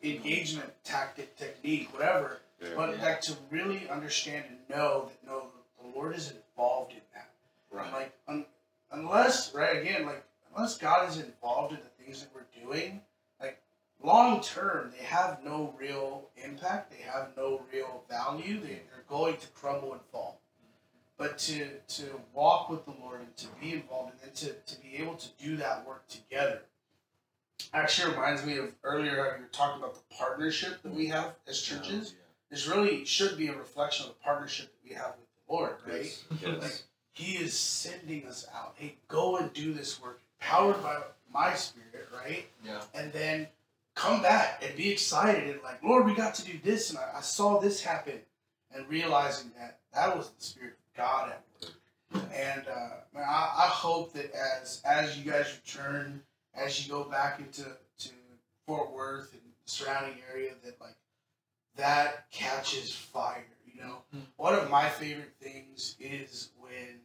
engagement tactic, technique, whatever. yeah But like to really understand and know that no, the Lord is involved in that. Right. Like un- unless right again, like unless God is involved in the things that we're doing, like long term, they have no real impact. They have no real value. They, they're going to crumble and fall. But to to walk with the Lord and to be involved and then to, to be able to do that work together actually reminds me of earlier how you were talking about the partnership that we have as churches. This really should be a reflection of the partnership that we have with the Lord, right? yes, Like. He is sending us out. Hey, go and do this work, powered by my spirit, right? Yeah. And then come back and be excited and like, Lord, we got to do this, and I, I saw this happen, and realizing that that was the spirit God at work. And uh, man, I, I hope that as as you guys return, as you go back into to Fort Worth and the surrounding area, that like that catches fire. You know, one of my favorite things is when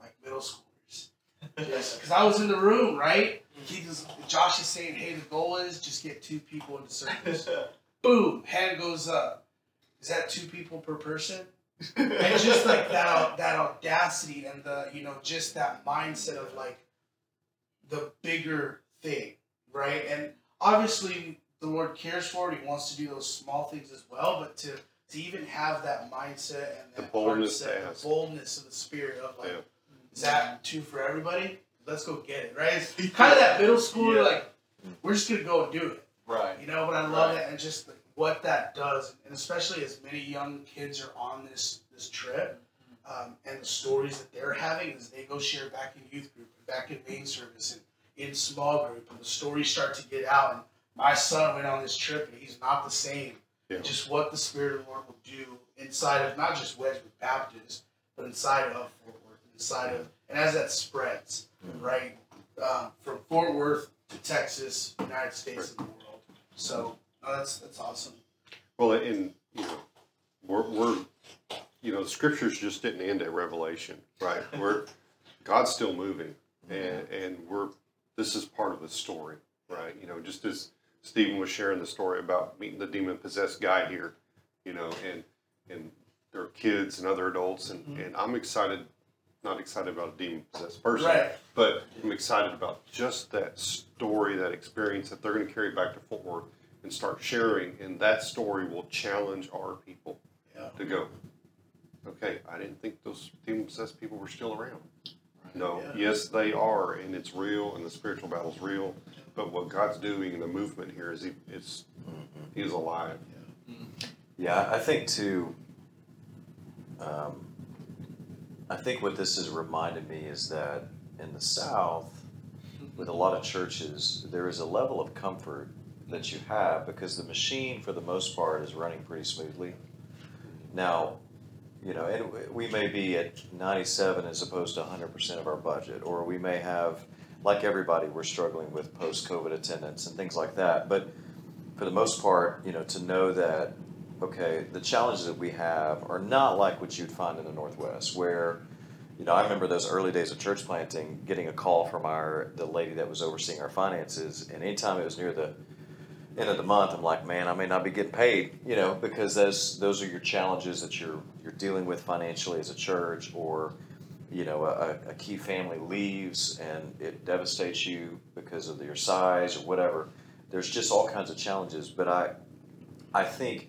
like middle schoolers, just because I was in the room, right? He just, Josh is saying, "Hey, the goal is just get two people into service." Boom, hand goes up. Is that two people per person? And just like that that audacity and the you know just that mindset of like the bigger thing right and obviously the lord cares for it he wants to do those small things as well but to to even have that mindset and The boldness heart to set, ask. the boldness of the spirit of like Yeah. is that two for everybody let's go get it right it's kind of that middle schooler Yeah. like we're just gonna go and do it Right. you know, but I love Right. it and just like what that does, and especially as many young kids are on this this trip, um, and the stories that they're having as they go share back in youth group and back in main service and in small group, and the stories start to get out. And my son went on this trip, and he's not the same. Yeah. Just what the Spirit of the Lord will do inside of not just Wedgwood Baptist, but inside of Fort Worth, inside of, and as that spreads, right, um, from Fort Worth to Texas, United States, and the world. So that's that's awesome. Well, and you know, we're, we're you know, the scriptures just didn't end at Revelation, right? We're God's still moving, and and we're this is part of the story, right? You know, just as Stephen was sharing the story about meeting the demon possessed guy here, you know, and and there are kids and other adults, and mm-hmm. and I'm excited, not excited about a demon possessed person, Right. but I'm excited about just that story, that experience that they're going to carry back to Fort Worth and start sharing, and that story will challenge our people Yeah. to go. Okay, I didn't think those demon possessed people were still around. No, Yeah. yes, they are, and it's real, and the spiritual battle's real. But what God's doing in the movement here is He is He is alive. Yeah, I think too. Um, I think what this has reminded me is that in the South, with a lot of churches, there is a level of comfort that you have because the machine, for the most part, is running pretty smoothly. Now, you know, and we may be at 97 as opposed to 100% of our budget, or we may have, like everybody, we're struggling with post COVID attendance and things like that. But for the most part, you know, to know that okay, the challenges that we have are not like what you'd find in the Northwest, where you know, I remember those early days of church planting, getting a call from our the lady that was overseeing our finances, and anytime it was near the end of the month, I'm like, man, I may not be getting paid, you know, because those those are your challenges that you're you're dealing with financially as a church, or you know, a, a key family leaves and it devastates you because of your size or whatever. There's just all kinds of challenges, but I I think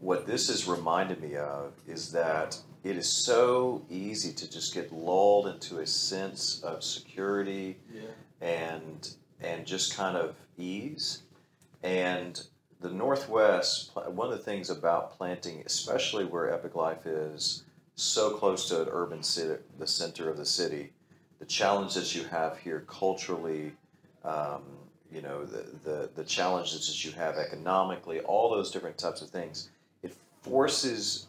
what this has reminded me of is that it is so easy to just get lulled into a sense of security Yeah. and and just kind of ease. And the Northwest, one of the things about planting, especially where Epic Life is so close to an urban city, the center of the city, the challenge that you have here culturally, um, you know, the, the, the challenges that you have economically, all those different types of things, it forces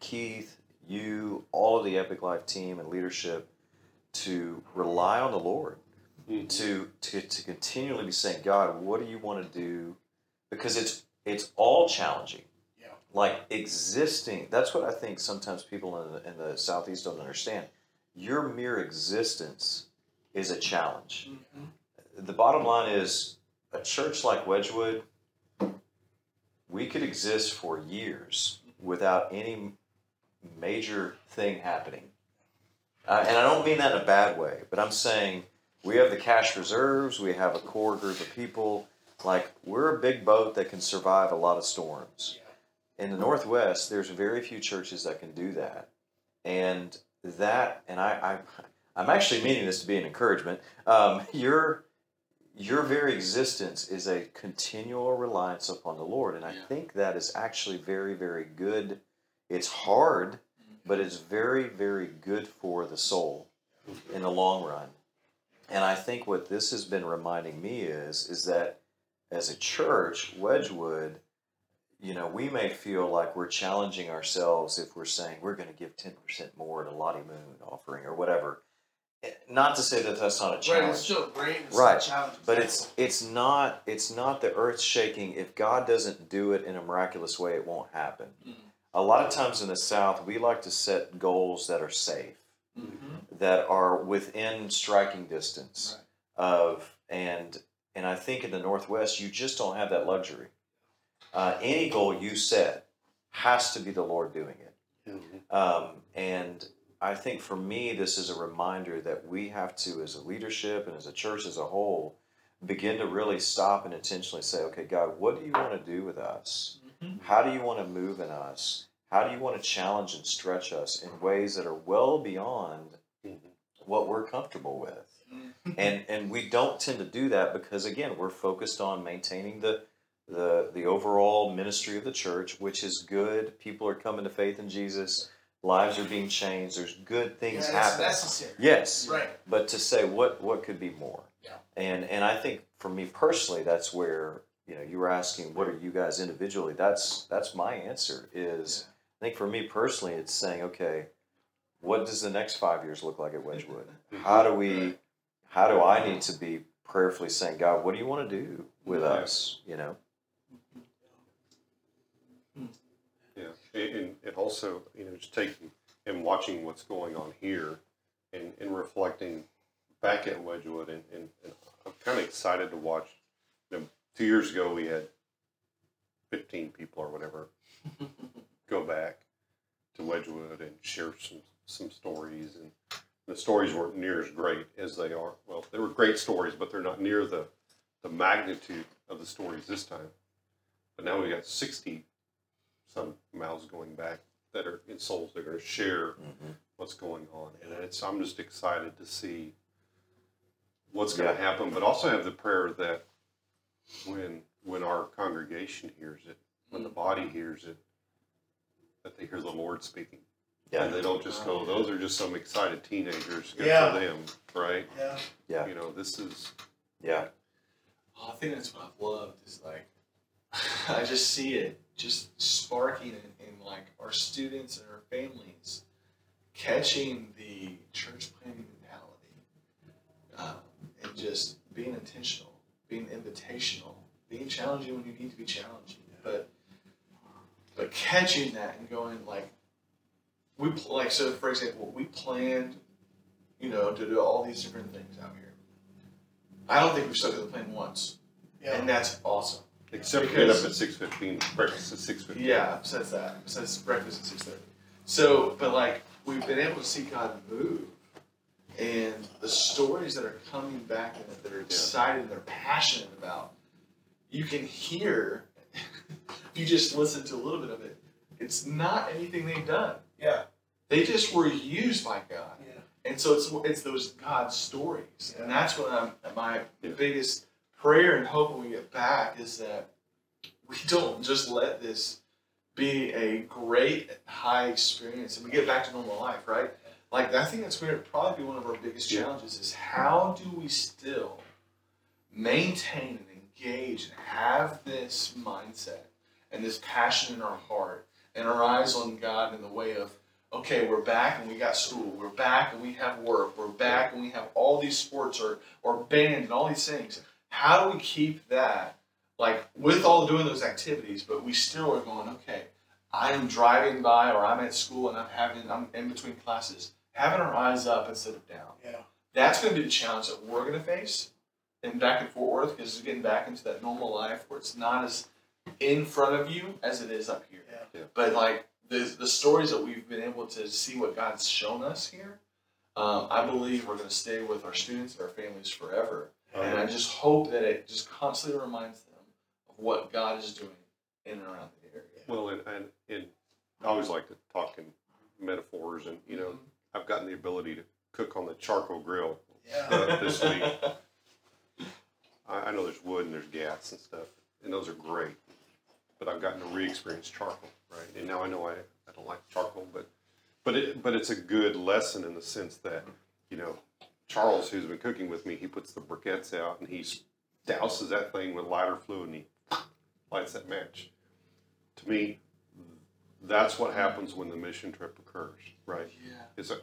Keith, you, all of the Epic Life team and leadership to rely on the Lord Mhm. to to to continually be saying, God, what do you want to do? Because it's it's all challenging. Yeah. Like existing. That's what I think sometimes people in the, in the southeast don't understand. Your mere existence is a challenge. The bottom line is a church like Wedgwood. We could exist for years without any major thing happening. Uh, and I don't mean that in a bad way, but I'm saying we have the cash reserves, we have a core group of people. Like, we're a big boat that can survive a lot of storms. In the Northwest, there's very few churches that can do that. And that, and I, I I'm actually meaning this to be an encouragement. Um, your your very existence is a continual reliance upon the Lord, and I think that is actually very, very good. It's hard, but it's very, very good for the soul in the long run. And I think what this has been reminding me is is that as a church, Wedgwood, you know, we may feel like we're challenging ourselves if we're saying we're going to give ten percent more to Lottie Moon offering or whatever. Eh, Not to say that that's not a Right, challenge, it's still great. It's Right, still challenging. but it's it's not it's not the earth shaking. If God doesn't do it in a miraculous way, it won't happen. Mhm. A lot of times in the South, we like to set goals that are safe Mm-hmm. that are within striking distance of and and I think in the Northwest you just don't have that luxury. Uh, any goal you set has to be the Lord doing it, Mhm. um, and I think for me this is a reminder that we have to, as a leadership and as a church as a whole, begin to really stop and intentionally say, okay, God, what do you want to do with us? Mhm. How do you want to move in us? How do you want to challenge and stretch us in ways that are well beyond Mhm. what we're comfortable with? Mm-hmm. And and we don't tend to do that because again, we're focused on maintaining the the the overall ministry of the church, which is good. People are coming to faith in Jesus. Lives are being changed. There's good yeah, things it's happening. necessary. Yes, Right. but to say what what could be more Yeah. and and i think for me personally that's where you know you were asking what are you guys individually that's that's my answer is i think for me personally it's saying okay what does the next five years look like at wedgwood how do we how do i need to be prayerfully saying god what do you want to do with Yeah. us you know Yeah, and, and it also, you know, just taking and watching what's going on here, and, and reflecting back at Wedgwood, and, and, and I'm kind of excited to watch. You know, two years ago we had 15 people or whatever go back to Wedgwood and share some some stories, and the stories weren't near as great as they are. Well, they were great stories, but they're not near the the magnitude of the stories this time. But now we've got 60 some mouths going back that are in souls that are going to share Mhm. what's going on, and it's I'm just excited to see what's going to Yeah. happen, but also have the prayer that when when our congregation hears it, when the body hears it, that they hear the Lord speaking, and yeah they don't just go, "Those are just some excited teenagers." Good Yeah. for them, right? Yeah. Yeah. You know, this is yeah Oh, I think that's what I've loved is like I just see it just sparking in, in like our students and our families catching the church planning mentality um, and just being intentional, being invitational, being challenging when you need to be challenging, but but catching that and going like we pl- like so for example we planned you know, to do all these different things out here. I don't think we've stuck to the plan once, Yeah. and that's awesome. Except get up at six fifteen, breakfast at six fifteen. Yeah, since that, since breakfast at six thirty. So, but like we've been able to see God move, and the stories that are coming back and that they're excited, and they're passionate about. You can hear if you just listen to a little bit of it. It's not anything they've done. Yeah. They just were used by God. Yeah. And so it's it's those God stories, and that's what I'm my Yeah. biggest prayer and hope when we get back is that we don't just let this be a great high experience and we get back to normal life, right? Like I think that's going to probably be one of our biggest challenges is how do we still maintain and engage and have this mindset and this passion in our heart and our eyes on God in the way of okay, we're back and we got school, we're back and we have work, we're back and we have all these sports or or band and all these things. How do we keep that like with all doing those activities, but we still are going, okay, I'm driving by or I'm at school and I'm having I'm in between classes, having our eyes up instead of down. Yeah. That's going to be the challenge that we're going to face, and back in Fort Worth because it's getting back into that normal life where it's not as in front of you as it is up here. Yeah. Yeah. But like the the stories that we've been able to see what God's shown us here, um, I believe we're going to stay with our students and our families forever. And I just hope that it just constantly reminds them of what God is doing in and around the area. Well, and, and, and I always like to talk in metaphors, and you know, I've gotten the ability to cook on the charcoal grill Yeah. uh, this week. I, I know there's wood and there's gas and stuff, and those are great. But I've gotten to re-experience charcoal, right? And now I know I, I don't like charcoal, but but it but it's a good lesson in the sense that you know Charles, who's been cooking with me, he puts the briquettes out and he douses that thing with lighter fluid and he lights that match. To me, that's what happens when the mission trip occurs, right? Yeah. It's a,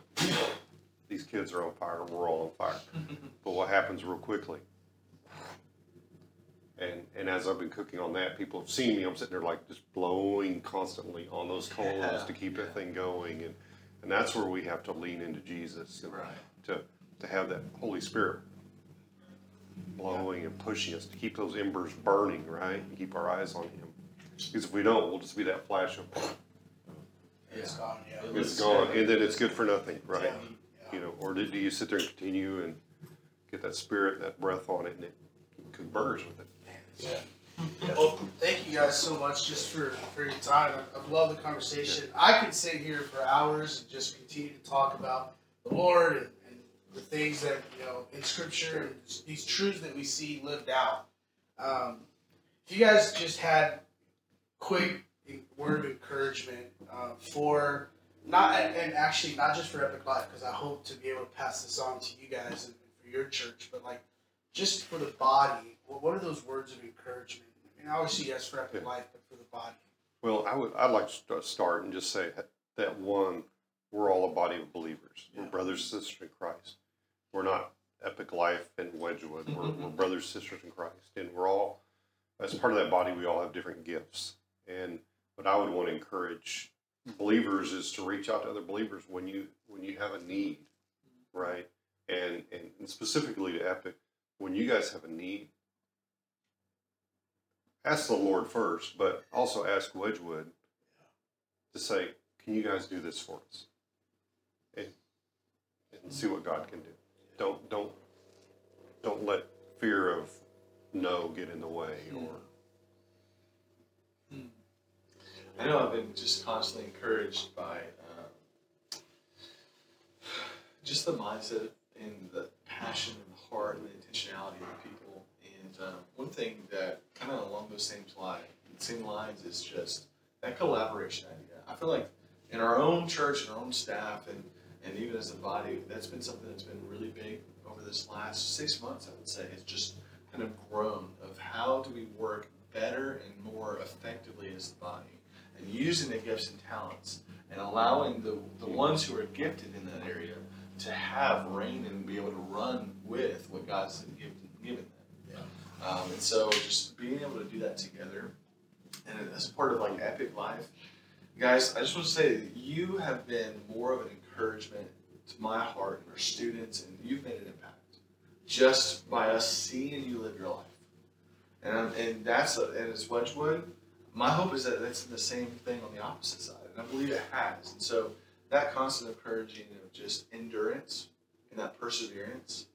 these kids are on fire, we're all on fire. But what happens real quickly? And and as I've been cooking on that, people have seen me. I'm sitting there like just blowing constantly on those coals Yeah, to keep that yeah. thing going, and and that's where we have to lean into Jesus and Right. to to have that Holy Spirit blowing and pushing us to keep those embers burning, right? And keep our eyes on Him. Because if we don't, we'll just be that flash of It's gone. Yeah. it's was- gone, and then it's good for nothing, right? Yeah. You know, or do, do you sit there and continue and get that spirit, that breath on it, and it converge with it? Yeah. Well, thank you guys so much just for, for your time. I, I've loved the conversation. I could sit here for hours and just continue to talk about the Lord and, and the things that, you know, in Scripture and these truths that we see lived out. Um, if you guys just had quick word of encouragement uh, for not and and actually not just for Epic Life because I hope to be able to pass this on to you guys and for your church, but like just for the body. What what are those words of encouragement? I mean, obviously yes for Epic Yeah. Life, but for the body. Well, I would, I'd like to start and just say that, one, we're all a body of believers. We're brothers and sisters in Christ. We're not Epic Life and Wedgwood. We're, we're brothers and sisters in Christ, and we're all, as part of that body, we all have different gifts. And what I would want to encourage believers is to reach out to other believers when you when you have a need, mm-hmm. right? And and, and specifically to Epic, when you guys have a need, ask the Lord first, but also ask Wedgwood to say, "Can you guys do this for us?" And and see what God can do. Don't don't don't let fear of no get in the way or I know I've been just constantly encouraged by um, just the mindset and the passion and the heart and the intentionality of the people. And um, one thing that kind of along those same lines, same lines is just that collaboration idea. I feel like in our own church and our own staff and, and even as a body, that's been something that's been really big over this last six months, I would say. It's just kind of grown of how do we work better and more effectively as the body and using the gifts and talents and allowing the, the ones who are gifted in that area to have reign and be able to run with what God's given, given them. Um, and so just being able to do that together and as part of like Epic Life, guys, I just want to say you have been more of an encouragement to my heart and our students, and you've made an impact just by us seeing you live your life. And and that's a, and as Wedgwood, my hope is that it's the same thing on the opposite side, and I believe it has. And so that constant encouraging of just endurance and that perseverance,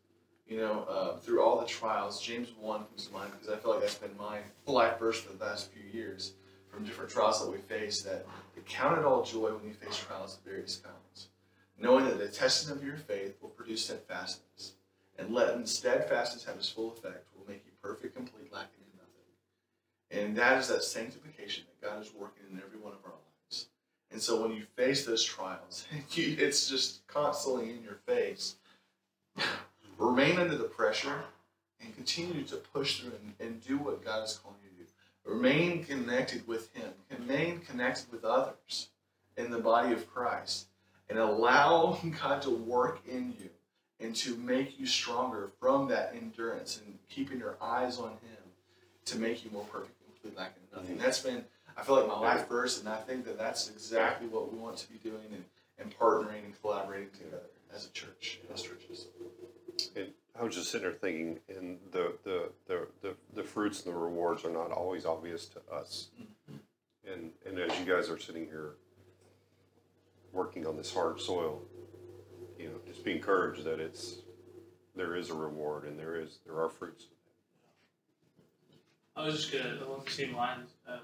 you know, uh, through all the trials. James one comes to mind because I feel like that's been my life verse for the last few years from different trials that we face. That count it all joy when you face trials of various kinds, knowing that the testing of your faith will produce steadfastness, and letting steadfastness have its full effect will make you perfect, complete, lacking in nothing. And that is that sanctification that God is working in every one of our lives. And so when you face those trials, it's just constantly in your face. Remain under the pressure and continue to push through and, and do what God is calling you to do. Remain connected with Him. Remain connected with others in the body of Christ. And allow God to work in you and to make you stronger from that endurance and keeping your eyes on Him to make you more perfect and complete, lacking in nothing. Mm-hmm. That's been, I feel like, my life verse, and I think that that's exactly what we want to be doing and, and partnering and collaborating together as a church, as churches. And I was just sitting there thinking, and the, the, the, the, the fruits and the rewards are not always obvious to us. And, and as you guys are sitting here working on this hard soil, you know, just be encouraged that it's there is a reward and there is there are fruits. I was just gonna along the same lines. Uh,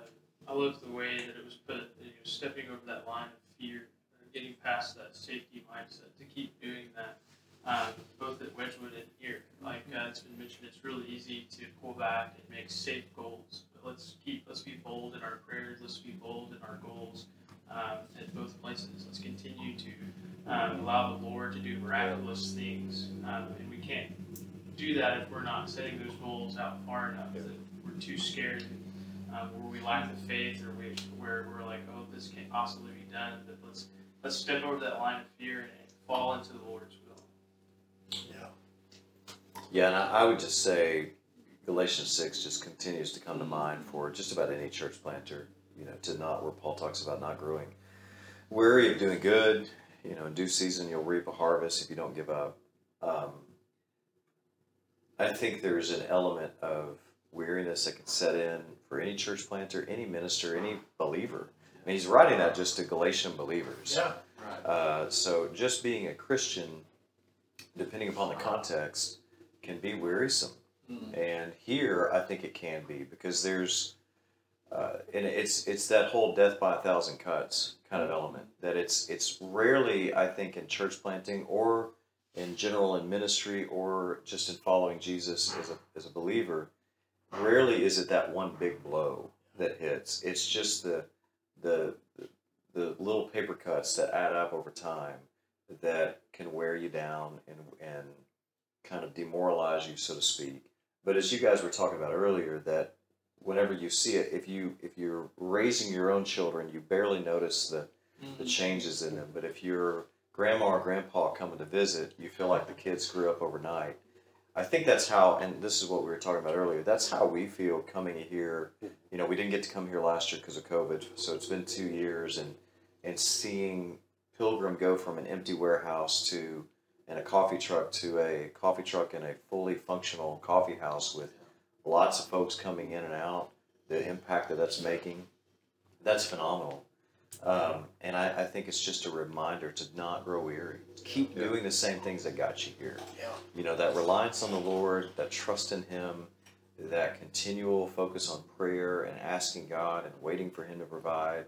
I love the way that it was put. You know, stepping over that line of fear, uh, getting past that safety mindset to keep doing that. Um, both at Wedgwood and here, like uh, it's been mentioned, it's really easy to pull back and make safe goals. But let's keep let's be bold in our prayers. Let's be bold in our goals um, at both places. Let's continue to um, allow the Lord to do miraculous things, um, and we can't do that if we're not setting those goals out far enough. That we're too scared, um, where we lack the faith, or we where we're like, oh, this can't possibly be done. But let's let's step over that line of fear and fall into the Lord's will. Yeah, and I, I would just say Galatians 6 just continues to come to mind for just about any church planter, you know, to not, where Paul talks about not growing weary of doing good. You know, in due season, you'll reap a harvest if you don't give up. Um, I think there's an element of weariness that can set in for any church planter, any minister, any believer. I mean, he's writing that just to Galatian believers. Yeah. Right. Uh, so just being a Christian, depending upon the context, can be wearisome. Mhm. And here, I think it can be because there's, uh, and it's it's that whole death by a thousand cuts kind of element. That it's it's rarely, I think, in church planting or in general in ministry or just in following Jesus as a as a believer. Rarely is it that one big blow that hits. It's just the the the little paper cuts that add up over time that can wear you down and and kind of demoralize you, so to speak. But as you guys were talking about earlier, that whenever you see it, if you if you're raising your own children, you barely notice the the mm-hmm. changes in them. But if your grandma or grandpa coming to visit, you feel like the kids grew up overnight. I think that's how, and this is what we were talking about earlier. That's how we feel coming here. You know, we didn't get to come here last year because of COVID, so it's been two years, and and seeing Pilgrim go from an empty warehouse to and a coffee truck to a coffee truck and a fully functional coffee house with lots of folks coming in and out. The impact that that's making, that's phenomenal. Um, and I, I think it's just a reminder to not grow weary. Keep Yeah. doing the same things that got you here. Yeah. You know, that reliance on the Lord, that trust in Him, that continual focus on prayer and asking God and waiting for Him to provide.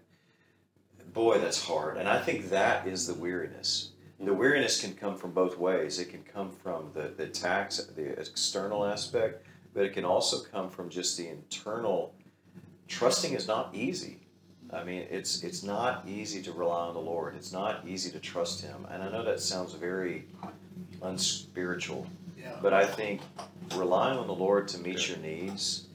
Boy, that's hard. And I think that is the weariness. The weariness can come from both ways. It can come from the, the tax, the external aspect, but it can also come from just the internal. Trusting is not easy. I mean, it's it's not easy to rely on the Lord. It's not easy to trust Him. And I know that sounds very unspiritual, Yeah. but I think relying on the Lord to meet your needs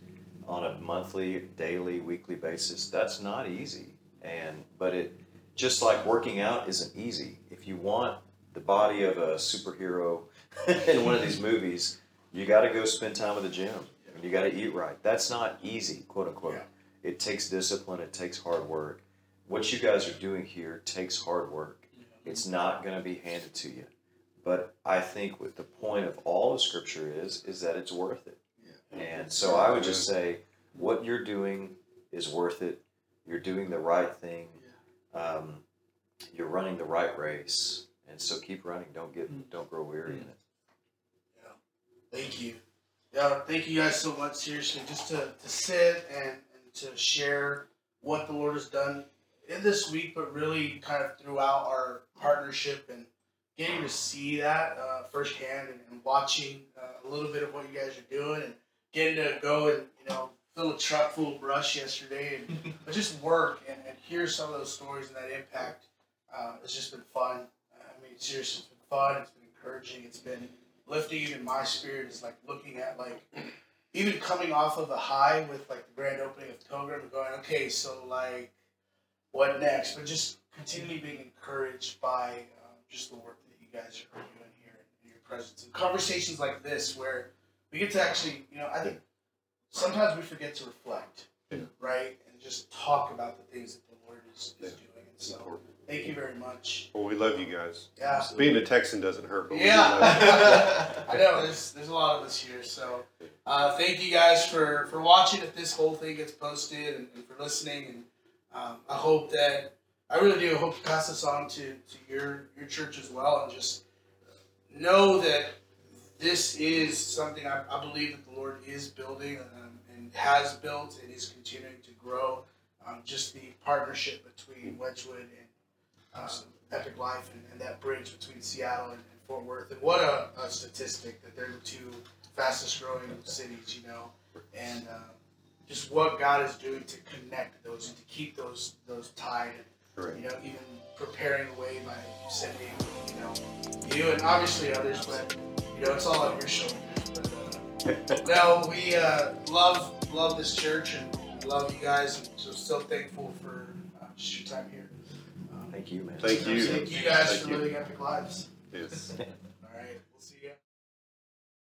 on a monthly, daily, weekly basis, that's not easy. And but it just like working out isn't easy. If you want the body of a superhero in one of these movies, you got to go spend time at the gym. And you got to eat right. That's not easy, quote unquote. Yeah. It takes discipline. It takes hard work. What you guys are doing here takes hard work. It's not going to be handed to you. But I think what the point of all of Scripture is, is that it's worth it. Yeah. And so I would just say, what you're doing is worth it. You're doing the right thing. Um, you're running the right race, and so keep running. Don't get, don't grow weary in it. Thank you. Yeah, thank you guys so much. Seriously, just to, to sit and, and to share what the Lord has done in this week, but really kind of throughout our partnership and getting to see that uh, firsthand and, and watching uh, a little bit of what you guys are doing and getting to go and you know fill a truck full of brush yesterday and but just work and, and hear some of those stories and that impact. Uh, it's just been fun. I mean, seriously, it's been fun. It's been encouraging. It's been lifting even my spirit is like looking at like even coming off of a high with like the grand opening of Pilgrim and going, okay, so like what next? But just continually being encouraged by um, just the work that you guys are doing here in your presence and conversations like this where we get to actually, you know, I think sometimes we forget to reflect, Yeah. right, and just talk about the things that the Lord is, is Yeah. doing. And so, Important. thank you very much. Well, we love you guys. Yeah. Being a Texan doesn't hurt, but we Yeah. love you. I know there's there's a lot of us here, so uh, thank you guys for for watching. If this whole thing gets posted and, and for listening, and um, I hope that I really do hope to pass this on to, to your your church as well, and just know that this is something I, I believe that the Lord is building um, and has built and is continuing to grow. Um, just the partnership between Wedgwood and um, Epic Life and, and that bridge between Seattle and, and Fort Worth. And what a, a statistic that they're the two fastest growing cities, you know, and um, just what God is doing to connect those and to keep those those tied. And, Correct. you know, even preparing the way by sending, you know, you and obviously others, but you know, it's all on your shoulders. But, uh, no, we uh, love love this church and love you guys, and so so thankful for uh, just your time here. Um, Thank you, man. Thank you. Thank you guys Thank for you. living epic lives. Yes.